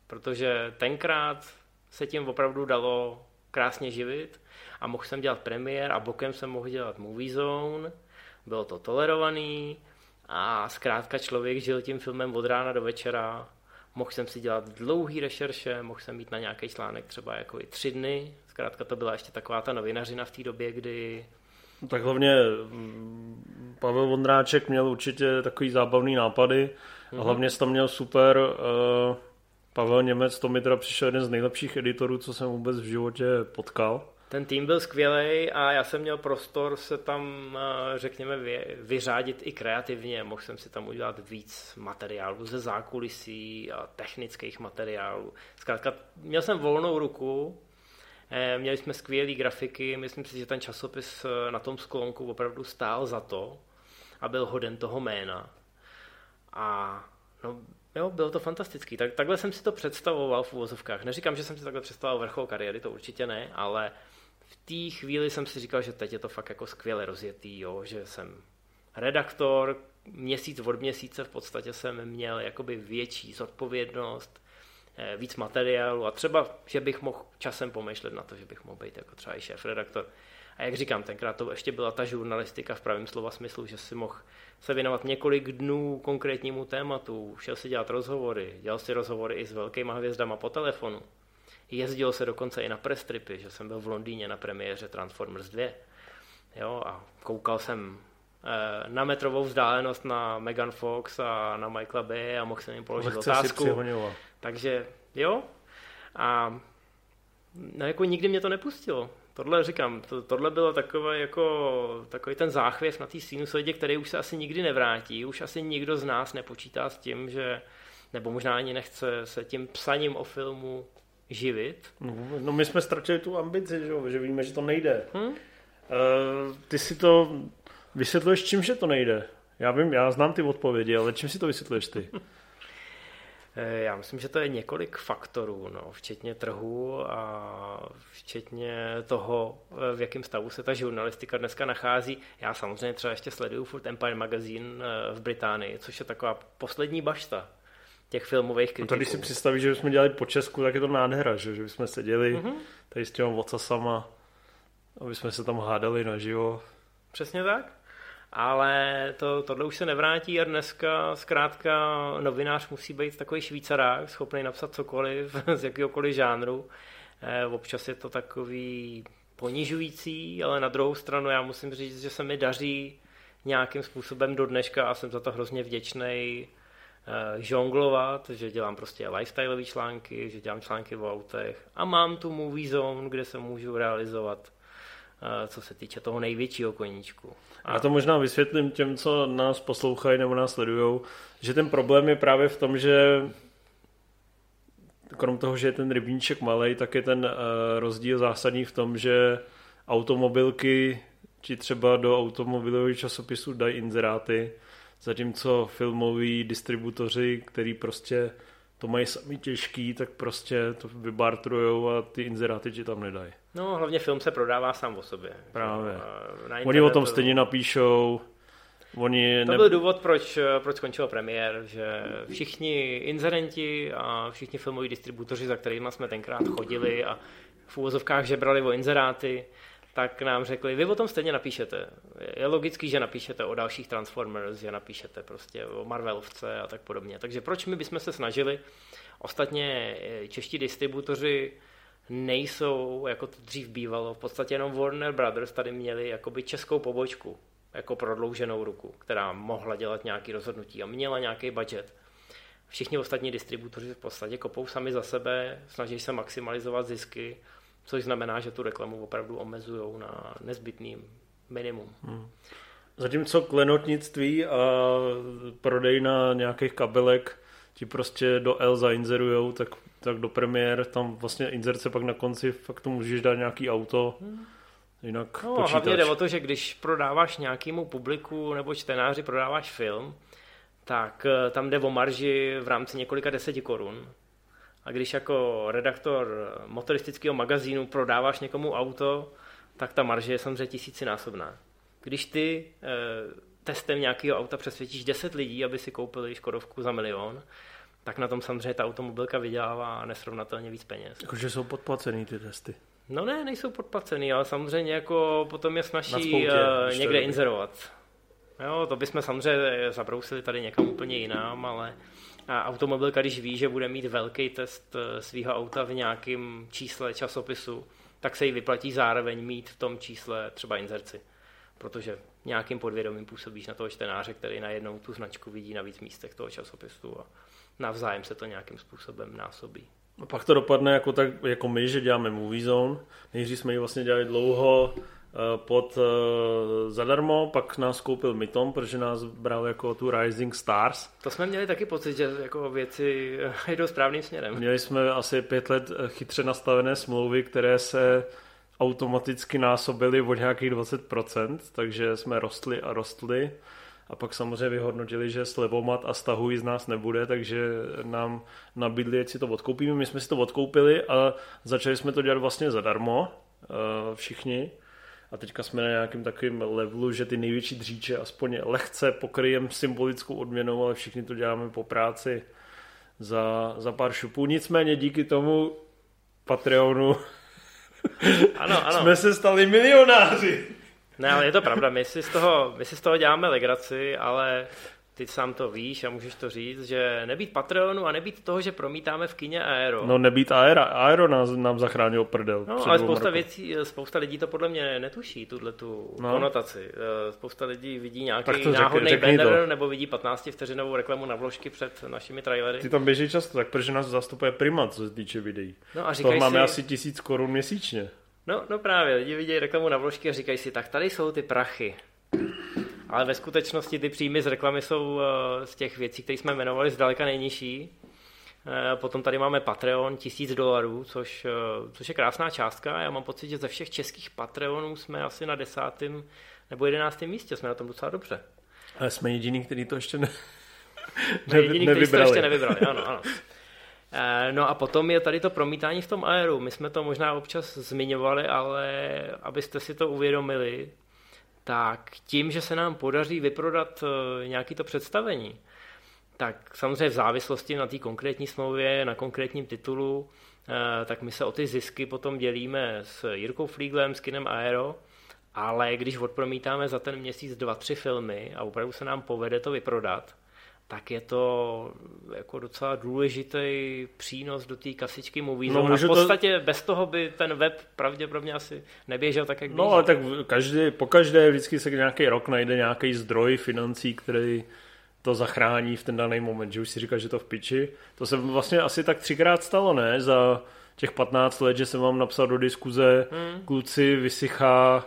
protože tenkrát se tím opravdu dalo krásně živit a mohl jsem dělat premiér a bokem jsem mohl dělat movie zone, bylo to tolerovaný a zkrátka člověk žil tím filmem od rána do večera, mohl jsem si dělat dlouhý rešerše, mohl jsem mít na nějaký článek třeba jako i tři dny, zkrátka to byla ještě taková ta novinařina v té době, kdy tak hlavně mm, Pavel Vondráček měl určitě takový zábavný nápady mm-hmm. a hlavně tam měl super uh, Pavel Němec, to mi teda přišel jeden z nejlepších editorů, co jsem vůbec v životě potkal. Ten tým byl skvělý a já jsem měl prostor se tam, eh, řekněme, vyřádit i kreativně. Mohl jsem si tam udělat víc materiálů ze zákulisí a technických materiálů. Zkrátka, měl jsem volnou ruku Eh, měli jsme skvělé grafiky, myslím si, že ten časopis eh, na tom sklonku opravdu stál za to a byl hoden toho jména. A no, jo, bylo to fantastický. Tak, takhle jsem si to představoval v úvozovkách. Neříkám, že jsem si takhle představoval vrchol kariéry, to určitě ne, ale v té chvíli jsem si říkal, že teď je to fakt jako skvěle rozjetý, jo, že jsem redaktor, měsíc od měsíce v podstatě jsem měl jakoby větší zodpovědnost, Eh, víc materiálu a třeba, že bych mohl časem pomýšlet na to, že bych mohl být jako třeba i šéf-redaktor. A jak říkám, tenkrát to ještě byla ta žurnalistika v pravém slova smyslu, že si mohl se věnovat několik dnů konkrétnímu tématu, šel si dělat rozhovory, dělal si rozhovory i s velkýma hvězdama po telefonu. Jezdil se dokonce i na prestripy, že jsem byl v Londýně na premiéře Transformers 2. Jo, a koukal jsem eh, na metrovou vzdálenost na Megan Fox a na Michaela B. a mohl jsem jim položit Lehce otázku. Takže jo. A no, jako nikdy mě to nepustilo. Tohle říkám, to, tohle bylo takové jako, takový ten záchvěv na té sinusoidě, který už se asi nikdy nevrátí. Už asi nikdo z nás nepočítá s tím, že, nebo možná ani nechce se tím psaním o filmu živit. No, no my jsme ztratili tu ambici, že, že víme, že to nejde. Hmm? Uh, ty si to vysvětluješ, čím, že to nejde? Já vím, já znám ty odpovědi, ale čím si to vysvětluješ ty? Eh, já myslím, že to je několik faktorů, no, včetně trhu a včetně toho, eh, v jakém stavu se ta žurnalistika dneska nachází. Já samozřejmě třeba ještě sleduju furt Empire Magazine v Británii, což je taková poslední bašta těch filmových kritiků. No to když si představíš, že jsme dělali po Česku, tak je to nádhera, že, že jsme seděli mm-hmm. tady s těma vocasama, aby jsme se tam hádali naživo. Přesně tak ale to, tohle už se nevrátí a dneska zkrátka novinář musí být takový švýcarák, schopný napsat cokoliv z jakýkoliv žánru. Eh, občas je to takový ponižující, ale na druhou stranu já musím říct, že se mi daří nějakým způsobem do dneška a jsem za to hrozně vděčný žonglovat, že dělám prostě lifestyleové články, že dělám články o autech a mám tu movie zone, kde se můžu realizovat Eh, co se týče toho největšího koníčku. A Já to možná vysvětlím těm, co nás poslouchají nebo nás sledují, že ten problém je právě v tom, že krom toho, že je ten rybníček malý, tak je ten eh, rozdíl zásadní v tom, že automobilky ti třeba do automobilových časopisů dají inzeráty, zatímco filmoví distributoři, který prostě to mají sami těžký, tak prostě to vybartrujou a ty inzeráty ti tam nedají. No, hlavně film se prodává sám o sobě. Právě. Na Oni o tom stejně napíšou. Oni to ne... byl důvod, proč, proč skončil premiér, že všichni inzerenti a všichni filmoví distributoři, za kterými jsme tenkrát chodili a v úvozovkách žebrali o inzeráty, tak nám řekli, vy o tom stejně napíšete. Je logický, že napíšete o dalších Transformers, že napíšete prostě o Marvelovce a tak podobně. Takže proč my bychom se snažili? Ostatně čeští distributoři nejsou, jako to dřív bývalo. V podstatě jenom Warner Brothers tady měli jakoby českou pobočku, jako prodlouženou ruku, která mohla dělat nějaký rozhodnutí a měla nějaký budget. Všichni ostatní distributoři v podstatě kopou sami za sebe, snaží se maximalizovat zisky, což znamená, že tu reklamu opravdu omezují na nezbytný minimum. Hmm. Zatímco klenotnictví a prodej na nějakých kabelek ti prostě do L zainzerujou, tak, tak do premiér tam vlastně inzerce pak na konci fakt to můžeš dát nějaký auto, jinak no, počítač. hlavně jde o to, že když prodáváš nějakému publiku nebo čtenáři prodáváš film, tak eh, tam jde o marži v rámci několika deseti korun. A když jako redaktor motoristického magazínu prodáváš někomu auto, tak ta marže je samozřejmě tisícinásobná. Když ty e, testem nějakého auta přesvědčíš 10 lidí, aby si koupili Škodovku za milion, tak na tom samozřejmě ta automobilka vydělává nesrovnatelně víc peněz. Jakože jsou podplacený ty testy. No ne, nejsou podplacený, ale samozřejmě jako potom je snaží spoutě, někde inzerovat. Jo, to bychom samozřejmě zabrousili tady někam úplně jinam, ale a automobilka, když ví, že bude mít velký test eh, svého auta v nějakém čísle časopisu, tak se jí vyplatí zároveň mít v tom čísle třeba inzerci. Protože nějakým podvědomím působíš na toho čtenáře, který najednou tu značku vidí na víc místech toho časopisu a navzájem se to nějakým způsobem násobí. A pak to dopadne jako, tak, jako my, že děláme Movie Zone. Nejdřív jsme ji vlastně dělali dlouho pod uh, zadarmo, pak nás koupil Myton, protože nás bral jako tu Rising Stars. To jsme měli taky pocit, že jako věci jdou správným směrem. Měli jsme asi pět let eh, chytře nastavené smlouvy, které se automaticky násobily o nějakých 20%, takže jsme rostli a rostli. A pak samozřejmě vyhodnotili, že slevomat a stahují z nás nebude, takže nám nabídli, ať si to odkoupíme. My jsme si to odkoupili a začali jsme to dělat vlastně zadarmo, všichni. A teďka jsme na nějakém takovém levelu, že ty největší dříče aspoň lehce pokryjem symbolickou odměnou, ale všichni to děláme po práci za, za pár šupů. Nicméně díky tomu Patreonu ano, ano. jsme se stali milionáři. Ne, ale je to pravda, my si z toho, my si z toho děláme legraci, ale ty sám to víš a můžeš to říct, že nebýt Patreonu a nebýt toho, že promítáme v kině Aero. No nebýt Aero, Aero nás, nám zachránil prdel. No, ale spousta věcí, spousta lidí to podle mě netuší, tuhle tu no. konotaci. Eh, spousta lidí vidí nějaký náhodný banner to. nebo vidí 15 vteřinovou reklamu na vložky před našimi trailery. Ty tam běží často, tak protože nás zastupuje Prima, co se týče videí. No a říkají máme si... asi tisíc korun měsíčně. No, no právě, lidi vidí reklamu na vložky a říkají si, tak tady jsou ty prachy ale ve skutečnosti ty příjmy z reklamy jsou eh, z těch věcí, které jsme jmenovali, zdaleka nejnižší. Eh, potom tady máme Patreon, tisíc dolarů, což, eh, což je krásná částka. Já mám pocit, že ze všech českých Patreonů jsme asi na desátém nebo jedenáctém místě, jsme na tom docela dobře. Ale jsme jediný, který to ještě ne... ne jediný, který to ještě nevybrali, ano, ano. No a potom je tady to promítání v tom aeru. My jsme to možná občas zmiňovali, ale abyste si to uvědomili, tak tím, že se nám podaří vyprodat eh, nějaký to představení, tak samozřejmě v závislosti na té konkrétní smlouvě, na konkrétním titulu, eh, tak my se o ty zisky potom dělíme s Jirkou Flíglem, s Kinem Aero, ale když odpromítáme za ten měsíc dva, tři filmy a opravdu se nám povede to vyprodat, tak je to jako docela důležitý přínos do té kasičky Movie no, a v podstatě to... bez toho by ten web pravděpodobně asi neběžel tak, jak No, ale tak každý, po každé vždycky se nějaký rok najde nějaký zdroj financí, který to zachrání v ten daný moment, že už si říkal, že to v piči. To se vlastně asi tak třikrát stalo, ne? Za těch 15 let, že jsem vám napsal do diskuze, hmm. kluci, vysychá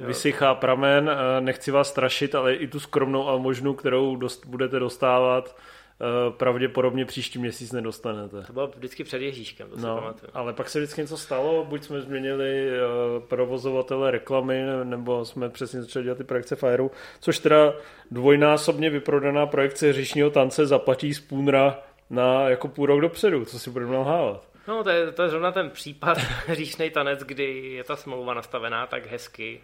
vysychá pramen, nechci vás strašit, ale i tu skromnou a možnou, kterou dost, budete dostávat, eh, pravděpodobně příští měsíc nedostanete. To bylo vždycky před Ježíškem, to no, si pamatuju. Ale pak se vždycky něco stalo, buď jsme změnili eh, provozovatele reklamy, nebo jsme přesně začali dělat ty projekce Fireu, což teda dvojnásobně vyprodaná projekce Říšního tance zaplatí z půnra na jako půl rok dopředu, co si budeme nalhávat. No, to je, to je zrovna ten případ říšnej tanec, kdy je ta smlouva nastavená tak hezky,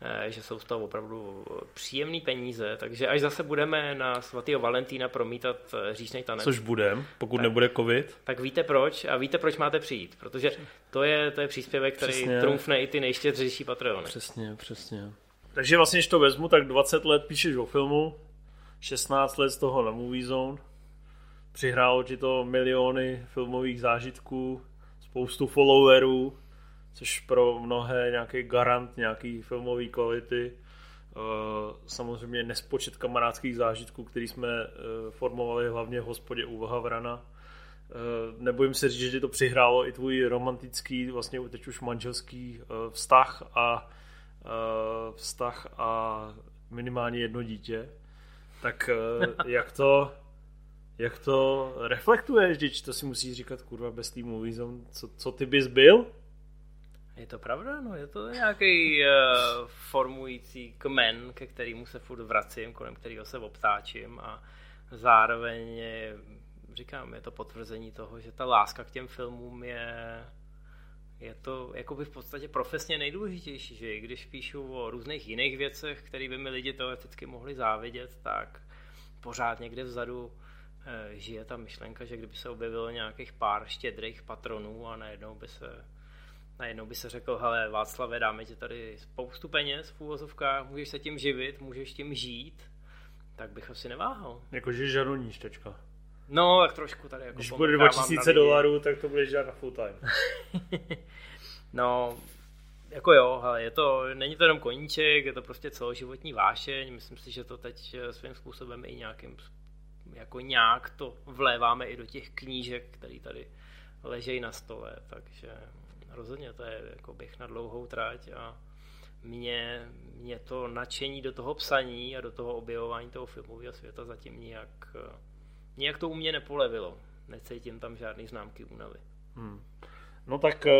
eh, že jsou z toho opravdu příjemné peníze, takže až zase budeme na svatého Valentína promítat eh, říšnej tanec. Což budeme, pokud tak, nebude covid. Tak víte proč a víte, proč máte přijít, protože to je, to je příspěvek, který přesně. trumfne i ty nejštědřejší patrony. Přesně, přesně. Takže vlastně, když to vezmu, tak 20 let píšeš o filmu, 16 let z toho na Movie Zone, Přihrálo ti to miliony filmových zážitků, spoustu followerů, což pro mnohé nějaký garant nějaký filmové kvality. Eh, samozřejmě nespočet kamarádských zážitků, který jsme eh, formovali hlavně v hospodě u Havrana. Eh, nebojím se říct, že to přihrálo i tvůj romantický, vlastně teď už manželský vztah a vztah a minimálně jedno dítě. Tak jak to, jak to reflektuješ, když to si musíš říkat, kurva, bez zone, co, co ty bys byl? Je to pravda, no, je to nějaký uh, formující kmen, ke kterému se furt vracím, kolem kterého se obtáčím a zároveň je, říkám, je to potvrzení toho, že ta láska k těm filmům je, je to jakoby v podstatě profesně nejdůležitější, že i když píšu o různých jiných věcech, které by mi lidi teoreticky mohli závidět, tak pořád někde vzadu eh, žije ta myšlenka, že kdyby se objevilo nějakých pár štědrých patronů a najednou by se najednou by se řekl, hele Václave, dáme ti tady spoustu peněz v úvozovkách, můžeš se tím živit, můžeš tím žít, tak bych asi neváhal. Jakože žaroníš teďka. No, tak trošku tady jako Když bude 2000 dolarů, tak to bude žádná full time. no, jako jo, ale je to, není to jenom koníček, je to prostě celoživotní vášeň, myslím si, že to teď eh, svým způsobem i nějakým, jako nějak to vléváme i do těch knížek, které tady ležejí na stole, takže rozhodně to je jako běh na dlouhou trať a mě, mě to nadšení do toho psaní a do toho objevování toho filmového světa zatím nijak, nijak to u mě nepolevilo. Necítím tam žádný známky únavy. Hmm. No tak eh,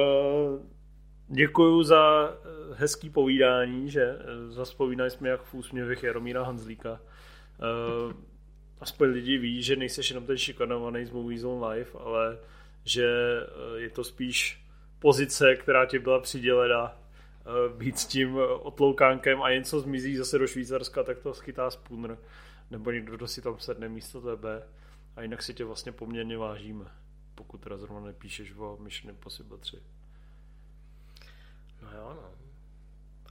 děkuju za eh, hezký povídání, že eh, zaspovídali jsme jak v úsměvech Jaromíra Hanzlíka. Aspoň lidi ví, že nejseš jenom ten šikanovaný z Movies on Life, ale že je to spíš pozice, která ti byla přidělena, eh, být s tím otloukánkem a jen co zmizí zase do Švýcarska, tak to schytá Spooner. Nebo někdo, kdo si tam sedne místo tebe. A jinak si tě vlastně poměrně vážíme, pokud teda zrovna nepíšeš o Mission Impossible 3. No jo, no.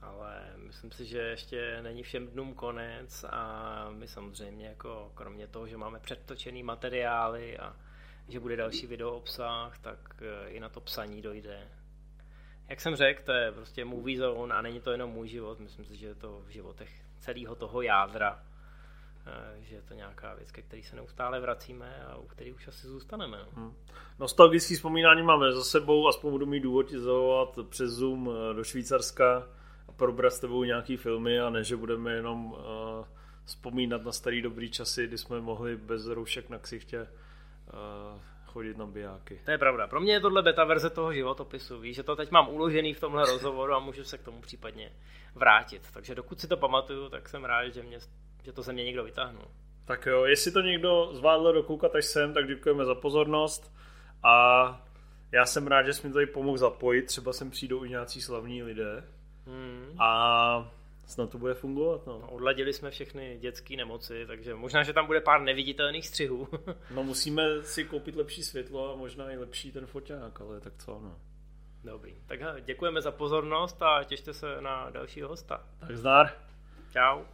Ale myslím si, že ještě není všem dnům konec a my samozřejmě jako kromě toho, že máme předtočený materiály a že bude další video obsah, tak eh, i na to psaní dojde. Jak jsem řekl, to je prostě movie zone a není to jenom můj život, myslím si, že je to v životech celého toho jádra, eh, že je to nějaká věc, ke který se neustále vracíme a u který už asi zůstaneme. No. Hmm. Nostalgický vzpomínání máme za sebou, aspoň budu mít důvod zavolat přes Zoom eh, do Švýcarska probrat s tebou nějaký filmy a ne, že budeme jenom uh, vzpomínat na starý dobrý časy, kdy jsme mohli bez roušek na ksichtě uh, chodit na bijáky. To je pravda. Pro mě je tohle beta verze toho životopisu. Víš, že to teď mám uložený v tomhle rozhovoru a můžu se k tomu případně vrátit. Takže dokud si to pamatuju, tak jsem rád, že, mě, že to se mě někdo vytáhnul. Tak jo, jestli to někdo zvládl dokoukat až sem, tak děkujeme za pozornost a já jsem rád, že jsi mi tady pomohl zapojit, třeba sem přijdou i nějací slavní lidé. Hmm. A snad to bude fungovat. No. no odladili jsme všechny dětské nemoci, takže možná, že tam bude pár neviditelných střihů. no musíme si koupit lepší světlo a možná i lepší ten foťák, ale tak co, no. Dobrý, tak děkujeme za pozornost a těšte se na dalšího hosta. Tak zdar. Čau.